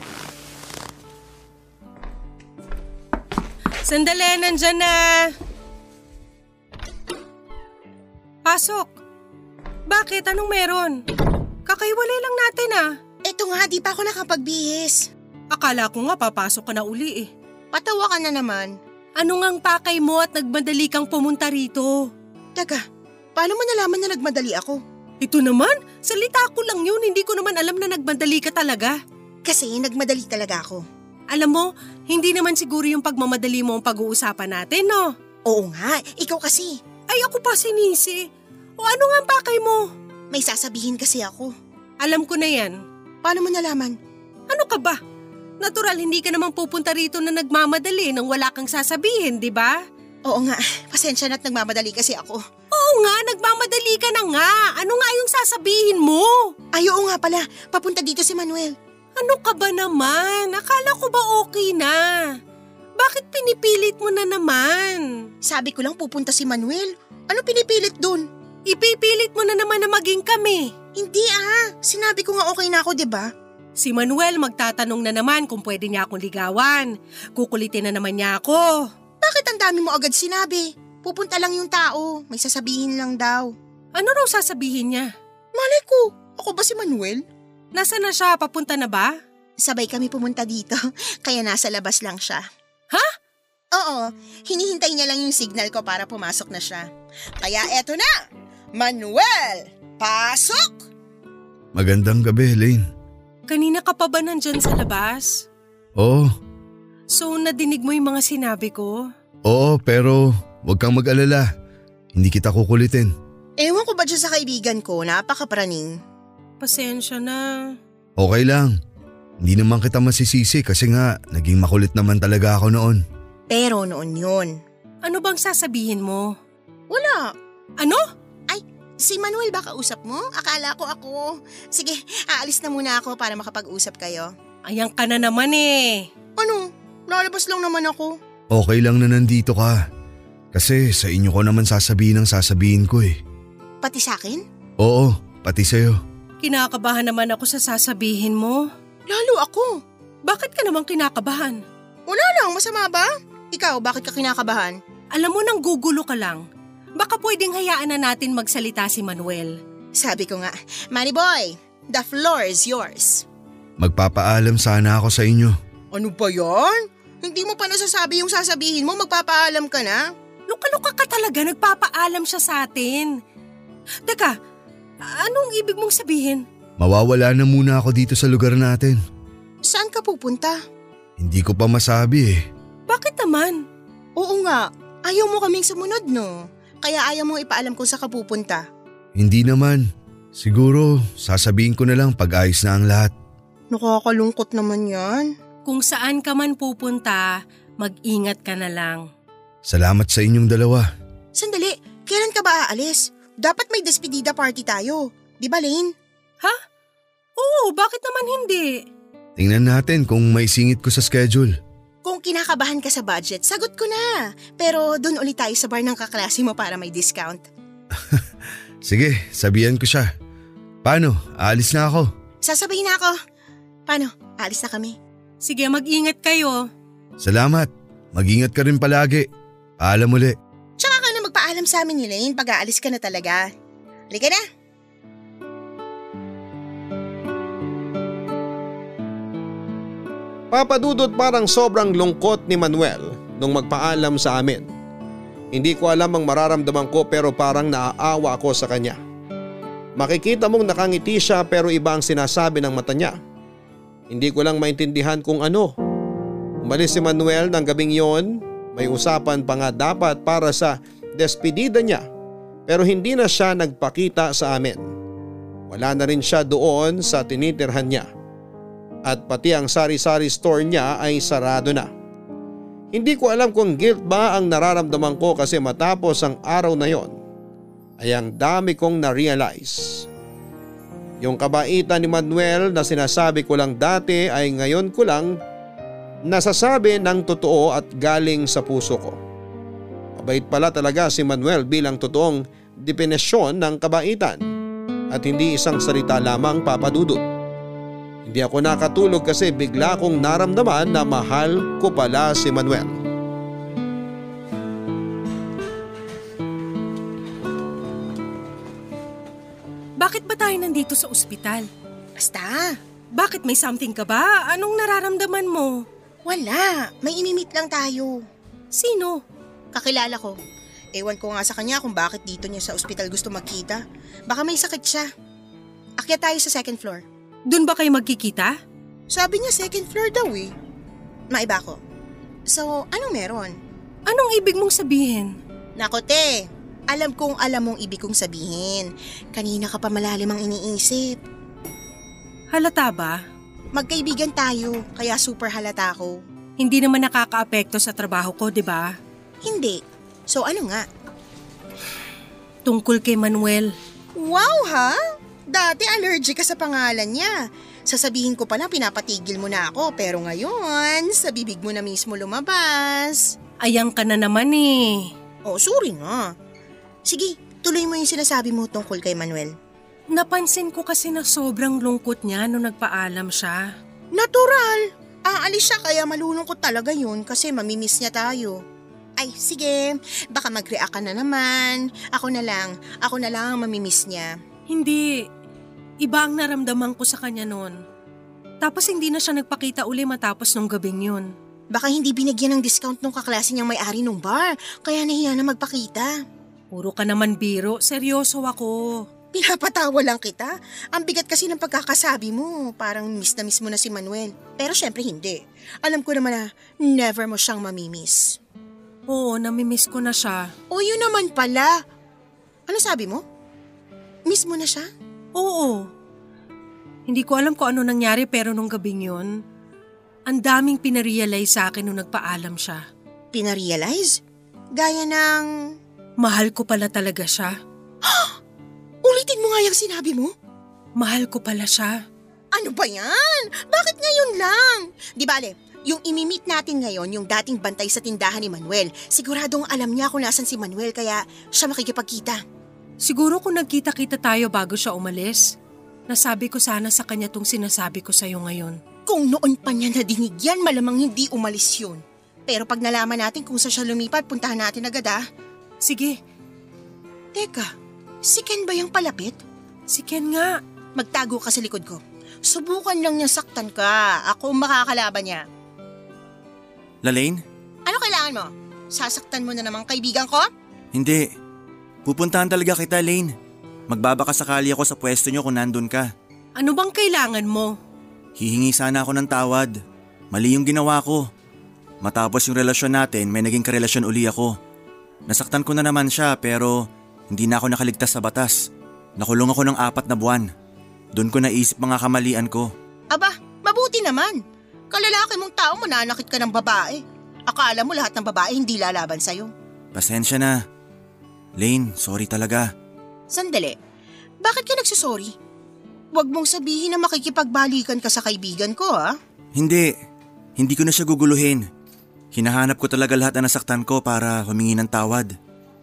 Sandali, nandyan na. Pasok. Bakit? Anong meron? Kakahiwalay lang natin ah. Eto nga, di pa ako nakapagbihis. Akala ko nga papasok ka na uli eh. Patawa ka na naman. Ano ngang pakay mo at nagmadali kang pumunta rito? Teka, paano mo nalaman na nagmadali ako? Ito naman, salita ko lang yun. Hindi ko naman alam na nagmadali ka talaga. Kasi nagmadali talaga ako. Alam mo, hindi naman siguro yung pagmamadali mo ang pag-uusapan natin, no? Oo nga, ikaw kasi. Ay ako pa sinisi. O ano nga ang pakay mo? May sasabihin kasi ako. Alam ko na yan. Paano mo nalaman? Ano ka ba? Natural, hindi ka naman pupunta rito na nagmamadali nang wala kang sasabihin, di ba? Oo nga, pasensya na't nagmamadali kasi ako. Oo nga, nagmamadali ka na nga. Ano nga yung sasabihin mo? Ay, oo nga pala. Papunta dito si Manuel. Ano ka ba naman? Akala ko ba okay na? Bakit pinipilit mo na naman? Sabi ko lang pupunta si Manuel. Ano pinipilit dun? Ipipilit mo na naman na maging kami. Hindi ah. Sinabi ko nga okay na ako, 'di ba? Si Manuel magtatanong na naman kung pwede niya akong ligawan. Kukulitin na naman niya ako. Bakit ang dami mo agad sinabi? Pupunta lang yung tao. May sasabihin lang daw. Ano raw sasabihin niya? Malay ko. Ako ba si Manuel? Nasaan na siya? Papunta na ba? Sabay kami pumunta dito. Kaya nasa labas lang siya. Ha? Oo. Hinihintay niya lang yung signal ko para pumasok na siya. Kaya eto na! Manuel! Pasok! Magandang gabi, Lane. Kanina ka pa ba nandyan sa labas? Oo, So nadinig mo yung mga sinabi ko? oo pero huwag kang mag-alala. Hindi kita kukulitin. Ewan ko ba dyan sa kaibigan ko, napakapraning. Pasensya na. Okay lang. Hindi naman kita masisisi kasi nga naging makulit naman talaga ako noon. Pero noon yun. Ano bang sasabihin mo? Wala. Ano? Ay, si Manuel ba kausap mo? Akala ko ako. Sige, aalis na muna ako para makapag-usap kayo. Ayan ka na naman eh. Ano? Lalabas lang naman ako. Okay lang na nandito ka. Kasi sa inyo ko naman sasabihin ang sasabihin ko eh. Pati sa akin? Oo, pati sa'yo. Kinakabahan naman ako sa sasabihin mo. Lalo ako. Bakit ka naman kinakabahan? Wala lang, masama ba? Ikaw, bakit ka kinakabahan? Alam mo nang gugulo ka lang. Baka pwedeng hayaan na natin magsalita si Manuel. Sabi ko nga, Manny Boy, the floor is yours. Magpapaalam sana ako sa inyo. Ano ba yan? Hindi mo pa nasasabi yung sasabihin mo, magpapaalam ka na? Luka-luka ka talaga, nagpapaalam siya sa atin. Teka, anong ibig mong sabihin? Mawawala na muna ako dito sa lugar natin. Saan ka pupunta? Hindi ko pa masabi eh. Bakit naman? Oo nga, ayaw mo kaming sumunod no. Kaya ayaw mo ipaalam kung saan ka pupunta. Hindi naman. Siguro sasabihin ko na lang pag ayos na ang lahat. Nakakalungkot naman yan. Kung saan ka man pupunta, mag-ingat ka na lang. Salamat sa inyong dalawa. Sandali, kailan ka ba aalis? Dapat may despedida party tayo. Di ba, Lane? Ha? Oo, bakit naman hindi? Tingnan natin kung may singit ko sa schedule. Kung kinakabahan ka sa budget, sagot ko na. Pero doon ulit tayo sa bar ng kaklase mo para may discount. Sige, sabihan ko siya. Paano? Aalis na ako. Sasabayin na ako. Paano? Alis na kami. Sige, mag-ingat kayo. Salamat. Mag-ingat ka rin palagi. Paalam uli. Magpaalam sa amin ni Lane pag aalis ka na talaga. Halika na. Papadudot parang sobrang lungkot ni Manuel nung magpaalam sa amin. Hindi ko alam ang mararamdaman ko pero parang naaawa ako sa kanya. Makikita mong nakangiti siya pero iba ang sinasabi ng mata niya. Hindi ko lang maintindihan kung ano. Umalis si Manuel ng gabing yon, may usapan pa nga dapat para sa despedida niya pero hindi na siya nagpakita sa amin. Wala na rin siya doon sa tinitirhan niya at pati ang sari-sari store niya ay sarado na. Hindi ko alam kung guilt ba ang nararamdaman ko kasi matapos ang araw na yon ay ang dami kong na-realize. Yung kabaitan ni Manuel na sinasabi ko lang dati ay ngayon ko lang nasasabi ng totoo at galing sa puso ko. Mabait pala talaga si Manuel bilang totoong definisyon ng kabaitan at hindi isang salita lamang papadudot. Hindi ako nakatulog kasi bigla kong naramdaman na mahal ko pala si Manuel. Bakit ba tayo nandito sa ospital? Basta. Bakit may something ka ba? Anong nararamdaman mo? Wala. May imimit lang tayo. Sino? Kakilala ko. Ewan ko nga sa kanya kung bakit dito niya sa ospital gusto magkita. Baka may sakit siya. Akyat tayo sa second floor. Doon ba kayo magkikita? Sabi niya second floor daw eh. Maiba ko. So, anong meron? Anong ibig mong sabihin? Nako te, alam kong alam mong ibig kong sabihin. Kanina ka pa malalim ang iniisip. Halata ba? Magkaibigan tayo, kaya super halata ko. Hindi naman nakakaapekto sa trabaho ko, di ba? Hindi. So ano nga? Tungkol kay Manuel. Wow ha? Dati allergic ka sa pangalan niya. Sasabihin ko pa lang pinapatigil mo na ako pero ngayon sa bibig mo na mismo lumabas. Ayang ka na naman eh. Oh, sorry na. Sige, tuloy mo yung sinasabi mo tungkol kay Manuel. Napansin ko kasi na sobrang lungkot niya nung nagpaalam siya. Natural. Aalis siya kaya malulungkot talaga yun kasi mamimiss niya tayo. Ay, sige. Baka mag-react ka na naman. Ako na lang. Ako na lang ang mamimiss niya. Hindi. Iba ang naramdaman ko sa kanya noon. Tapos hindi na siya nagpakita uli matapos nung gabing yun. Baka hindi binigyan ng discount nung kaklase niyang may-ari nung bar, kaya nahiya na magpakita. Puro ka naman biro, seryoso ako. Pinapatawa lang kita. Ang bigat kasi ng pagkakasabi mo. Parang miss na miss mo na si Manuel. Pero syempre hindi. Alam ko naman na never mo siyang mamimiss. Oo, namimiss ko na siya. O yun naman pala. Ano sabi mo? Miss mo na siya? Oo. Hindi ko alam kung ano nangyari pero nung gabing yun, ang daming pinarealize sa akin nung nagpaalam siya. Pinarealize? Gaya ng... Mahal ko pala talaga siya. Ulitin mo nga yung sinabi mo. Mahal ko pala siya. Ano ba yan? Bakit ngayon lang? Di bale, yung imimit natin ngayon, yung dating bantay sa tindahan ni Manuel, siguradong alam niya kung nasan si Manuel kaya siya makikipagkita. Siguro kung nagkita-kita tayo bago siya umalis, nasabi ko sana sa kanya tong sinasabi ko sa'yo ngayon. Kung noon pa niya nadinig yan, malamang hindi umalis yun. Pero pag nalaman natin kung saan siya lumipat, puntahan natin agad ah. Sige. Teka, si Ken ba yung palapit? Si Ken nga. Magtago ka sa likod ko. Subukan lang niya saktan ka. Ako makakalaban niya. Lalaine? Ano kailangan mo? Sasaktan mo na naman kaibigan ko? Hindi. Pupuntahan talaga kita, Lane. Magbabaka sakali ako sa pwesto niyo kung nandun ka. Ano bang kailangan mo? Hihingi sana ako ng tawad. Mali yung ginawa ko. Matapos yung relasyon natin, may naging karelasyon uli ako. Nasaktan ko na naman siya pero hindi na ako nakaligtas sa batas. Nakulong ako ng apat na buwan. Doon ko naisip mga kamalian ko. Aba, Mabuti naman. Kalalaki mong tao mananakit ka ng babae. Akala mo lahat ng babae hindi lalaban sa'yo. Pasensya na. Lane, sorry talaga. Sandali, bakit ka nagsasorry? Huwag mong sabihin na makikipagbalikan ka sa kaibigan ko ha. Hindi. Hindi ko na siya guguluhin. Hinahanap ko talaga lahat na nasaktan ko para humingi ng tawad.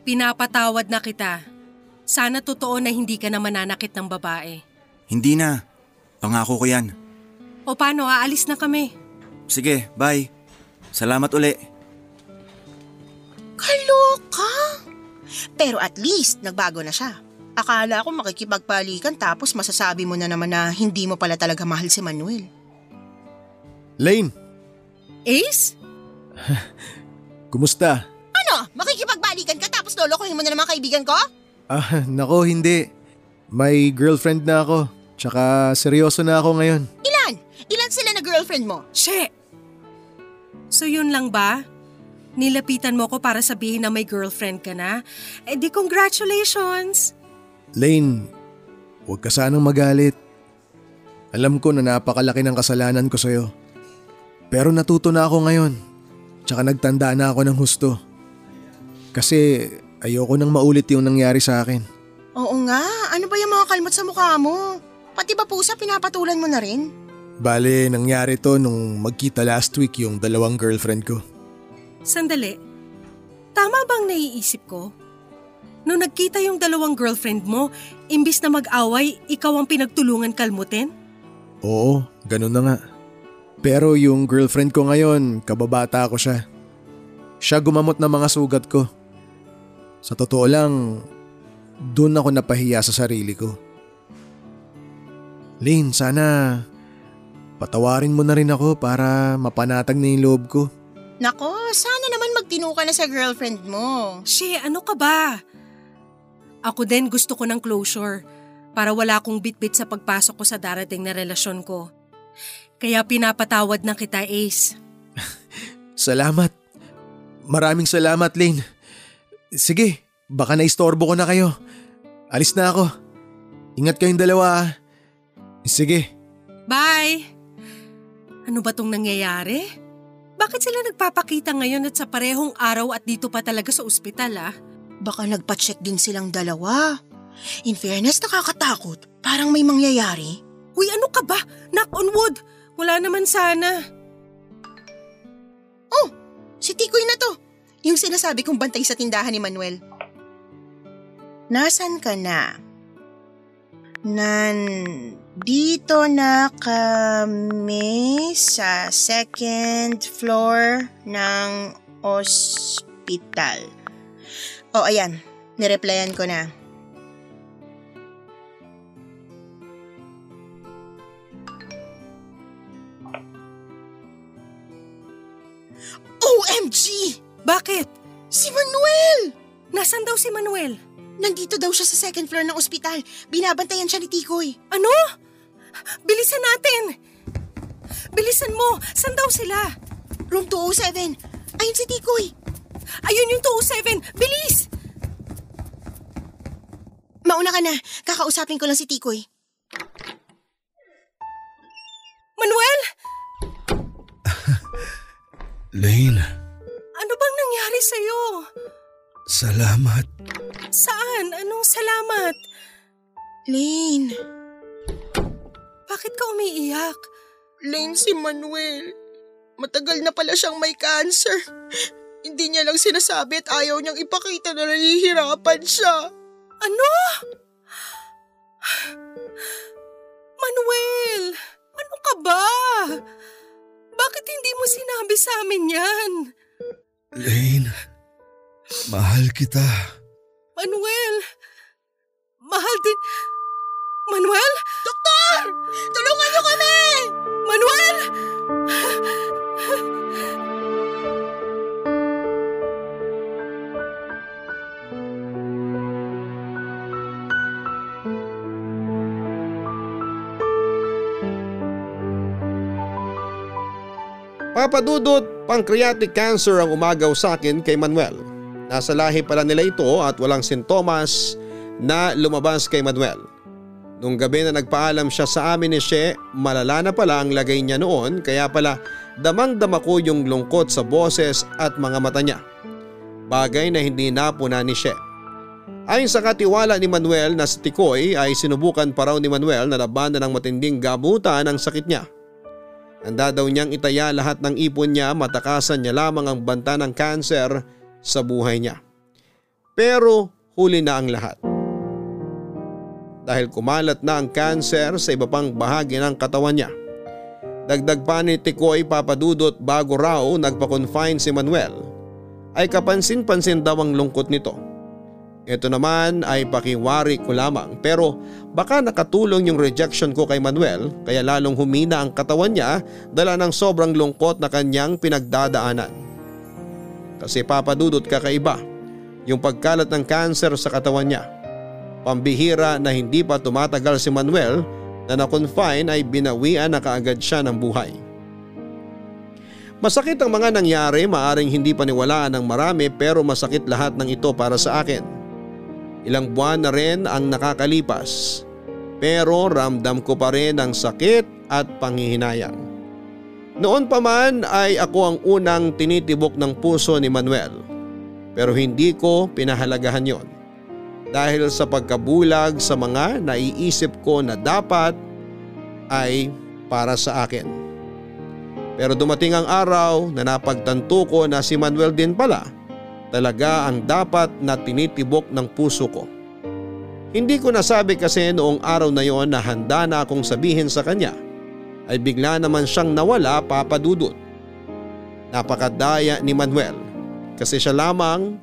Pinapatawad na kita. Sana totoo na hindi ka na mananakit ng babae. Hindi na. Pangako ko yan. O paano, aalis na kami. Sige, bye. Salamat uli. Kaloka! Pero at least nagbago na siya. Akala ko makikipagpalikan tapos masasabi mo na naman na hindi mo pala talaga mahal si Manuel. Lane, Ace? kumusta? Ano? Makikipagbalikan ka tapos lolokohin mo na naman kaibigan ko? Ah, nako hindi. May girlfriend na ako. Tsaka seryoso na ako ngayon. Ilan? Ilan sila na girlfriend mo? She! So yun lang ba? Nilapitan mo ko para sabihin na may girlfriend ka na? Eh di congratulations! Lane, huwag ka sanang magalit. Alam ko na napakalaki ng kasalanan ko sa'yo. Pero natuto na ako ngayon. Tsaka nagtanda na ako ng husto. Kasi ayoko nang maulit yung nangyari sa akin. Oo nga, ano ba yung mga kalmot sa mukha mo? Pati ba pusa pinapatulan mo na rin? Bale, nangyari to nung magkita last week yung dalawang girlfriend ko. Sandali. Tama bang naiisip ko? Nung nagkita yung dalawang girlfriend mo, imbis na mag-away, ikaw ang pinagtulungan kalmutin? Oo, ganun na nga. Pero yung girlfriend ko ngayon, kababata ko siya. Siya gumamot ng mga sugat ko. Sa totoo lang, doon ako napahiya sa sarili ko. Lane, sana patawarin mo na rin ako para mapanatag na yung loob ko. Nako, sana naman magtino ka na sa girlfriend mo. She, ano ka ba? Ako din gusto ko ng closure para wala akong bitbit sa pagpasok ko sa darating na relasyon ko. Kaya pinapatawad na kita, Ace. Salamat. Maraming salamat, Lane. Sige, baka naistorbo ko na kayo. Alis na ako. Ingat kayong dalawa. ah. Sige. Bye! Ano ba tong nangyayari? Bakit sila nagpapakita ngayon at sa parehong araw at dito pa talaga sa ospital ah? Baka nagpa-check din silang dalawa. In fairness, nakakatakot. Parang may mangyayari. Uy, ano ka ba? Knock on wood! Wala naman sana. Oh, si Tikoy na to. Yung sinasabi kong bantay sa tindahan ni Manuel. Nasaan ka na? Nan, dito na kami sa second floor ng ospital. Oh, ayan. Nireplyan ko na. OMG! Bakit? Si Manuel! Nasaan daw si Manuel? Nandito daw siya sa second floor ng ospital. Binabantayan siya ni Tikoy. Ano? Bilisan natin! Bilisan mo! Saan daw sila? Room 207. Ayun si Tikoy. Ayun yung 207! Bilis! Mauna ka na. Kakausapin ko lang si Tikoy. Manuel! Lane, Ano bang nangyari sa'yo? salamat. Saan? Anong salamat? Lane. Bakit ka umiiyak? Lane si Manuel. Matagal na pala siyang may cancer. Hindi niya lang sinasabi at ayaw niyang ipakita na nahihirapan siya. Ano? Manuel! Ano ka ba? Bakit hindi mo sinabi sa amin yan? Lane, mahal kita. Manuel! Mahal din... Manuel? Doktor! Tulungan niyo kami! Manuel! Papadudot, pancreatic cancer ang umagaw sa akin kay Manuel. Nasa lahi pala nila ito at walang sintomas na lumabas kay Manuel. Nung gabi na nagpaalam siya sa amin ni She, malala na pala ang lagay niya noon kaya pala damang-dama ko yung lungkot sa boses at mga mata niya. Bagay na hindi napuna ni She. Ayon sa katiwala ni Manuel na si Tikoy ay sinubukan pa raw ni Manuel na labanan ng matinding gamutan ang sakit niya. Handa daw niyang itaya lahat ng ipon niya matakasan niya lamang ang banta ng kanser sa buhay niya. Pero huli na ang lahat. Dahil kumalat na ang kanser sa iba pang bahagi ng katawan niya. Dagdag pa ni Tikoy papadudot bago raw nagpa-confine si Manuel ay kapansin-pansin daw ang lungkot nito. Ito naman ay pakiwari ko lamang pero baka nakatulong yung rejection ko kay Manuel kaya lalong humina ang katawan niya dala ng sobrang lungkot na kanyang pinagdadaanan. Kasi papadudot kakaiba yung pagkalat ng cancer sa katawan niya. Pambihira na hindi pa tumatagal si Manuel na na-confine ay binawian na kaagad siya ng buhay. Masakit ang mga nangyari, maaring hindi paniwalaan ng marami pero masakit lahat ng ito para sa akin. Ilang buwan na rin ang nakakalipas pero ramdam ko pa rin ang sakit at panghihinayang. Noon pa man ay ako ang unang tinitibok ng puso ni Manuel pero hindi ko pinahalagahan yon dahil sa pagkabulag sa mga naiisip ko na dapat ay para sa akin. Pero dumating ang araw na napagtanto ko na si Manuel din pala talaga ang dapat na tinitibok ng puso ko. Hindi ko nasabi kasi noong araw na yon na handa na akong sabihin sa kanya ay bigla naman siyang nawala papadudot. Napakadaya ni Manuel kasi siya lamang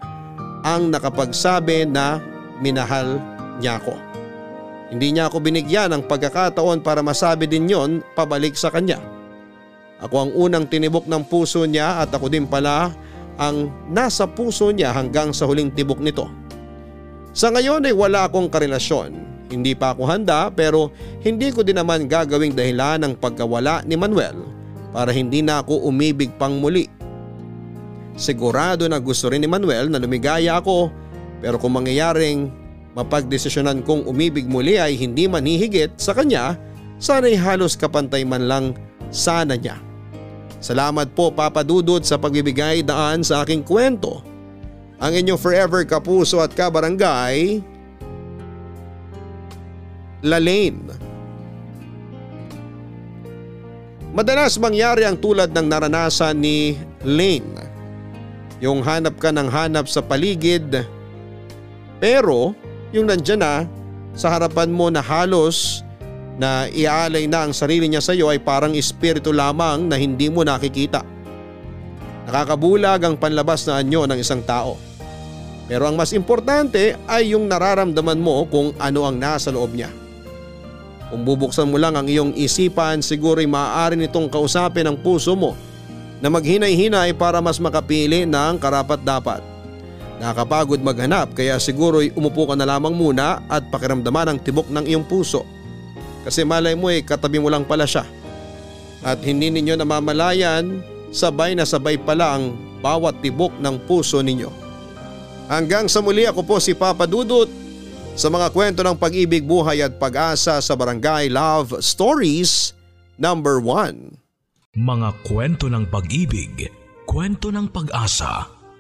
ang nakapagsabi na minahal niya ako. Hindi niya ako binigyan ng pagkakataon para masabi din yon pabalik sa kanya. Ako ang unang tinibok ng puso niya at ako din pala ang nasa puso niya hanggang sa huling tibok nito. Sa ngayon ay wala akong karelasyon. Hindi pa ako handa pero hindi ko din naman gagawing dahilan ng pagkawala ni Manuel para hindi na ako umibig pang muli. Sigurado na gusto rin ni Manuel na lumigaya ako pero kung mangyayaring mapagdesisyonan kong umibig muli ay hindi manihigit sa kanya, sana'y halos kapantay man lang sana niya. Salamat po Papa Dudut sa pagbibigay daan sa aking kwento. Ang inyong forever kapuso at kabarangay, Lalaine. Madalas mangyari ang tulad ng naranasan ni Lane. Yung hanap ka ng hanap sa paligid pero yung nandyan na sa harapan mo na halos na iaalay na ang sarili niya sa iyo ay parang espiritu lamang na hindi mo nakikita. Nakakabulag ang panlabas na anyo ng isang tao. Pero ang mas importante ay yung nararamdaman mo kung ano ang nasa loob niya. Kung bubuksan mo lang ang iyong isipan siguro'y maaari nitong kausapin ang puso mo na maghinay-hinay para mas makapili ng karapat dapat. Nakakapagod maghanap kaya siguro'y umupo ka na lamang muna at pakiramdaman ang tibok ng iyong puso. Kasi malay mo eh katabi mo lang pala siya. At hindi ninyo namamalayan sabay na sabay pala ang bawat tibok ng puso ninyo. Hanggang sa muli ako po si Papa Dudut sa mga kwento ng pag-ibig, buhay at pag-asa sa Barangay Love Stories number 1. Mga kwento ng pag-ibig, kwento ng pag-asa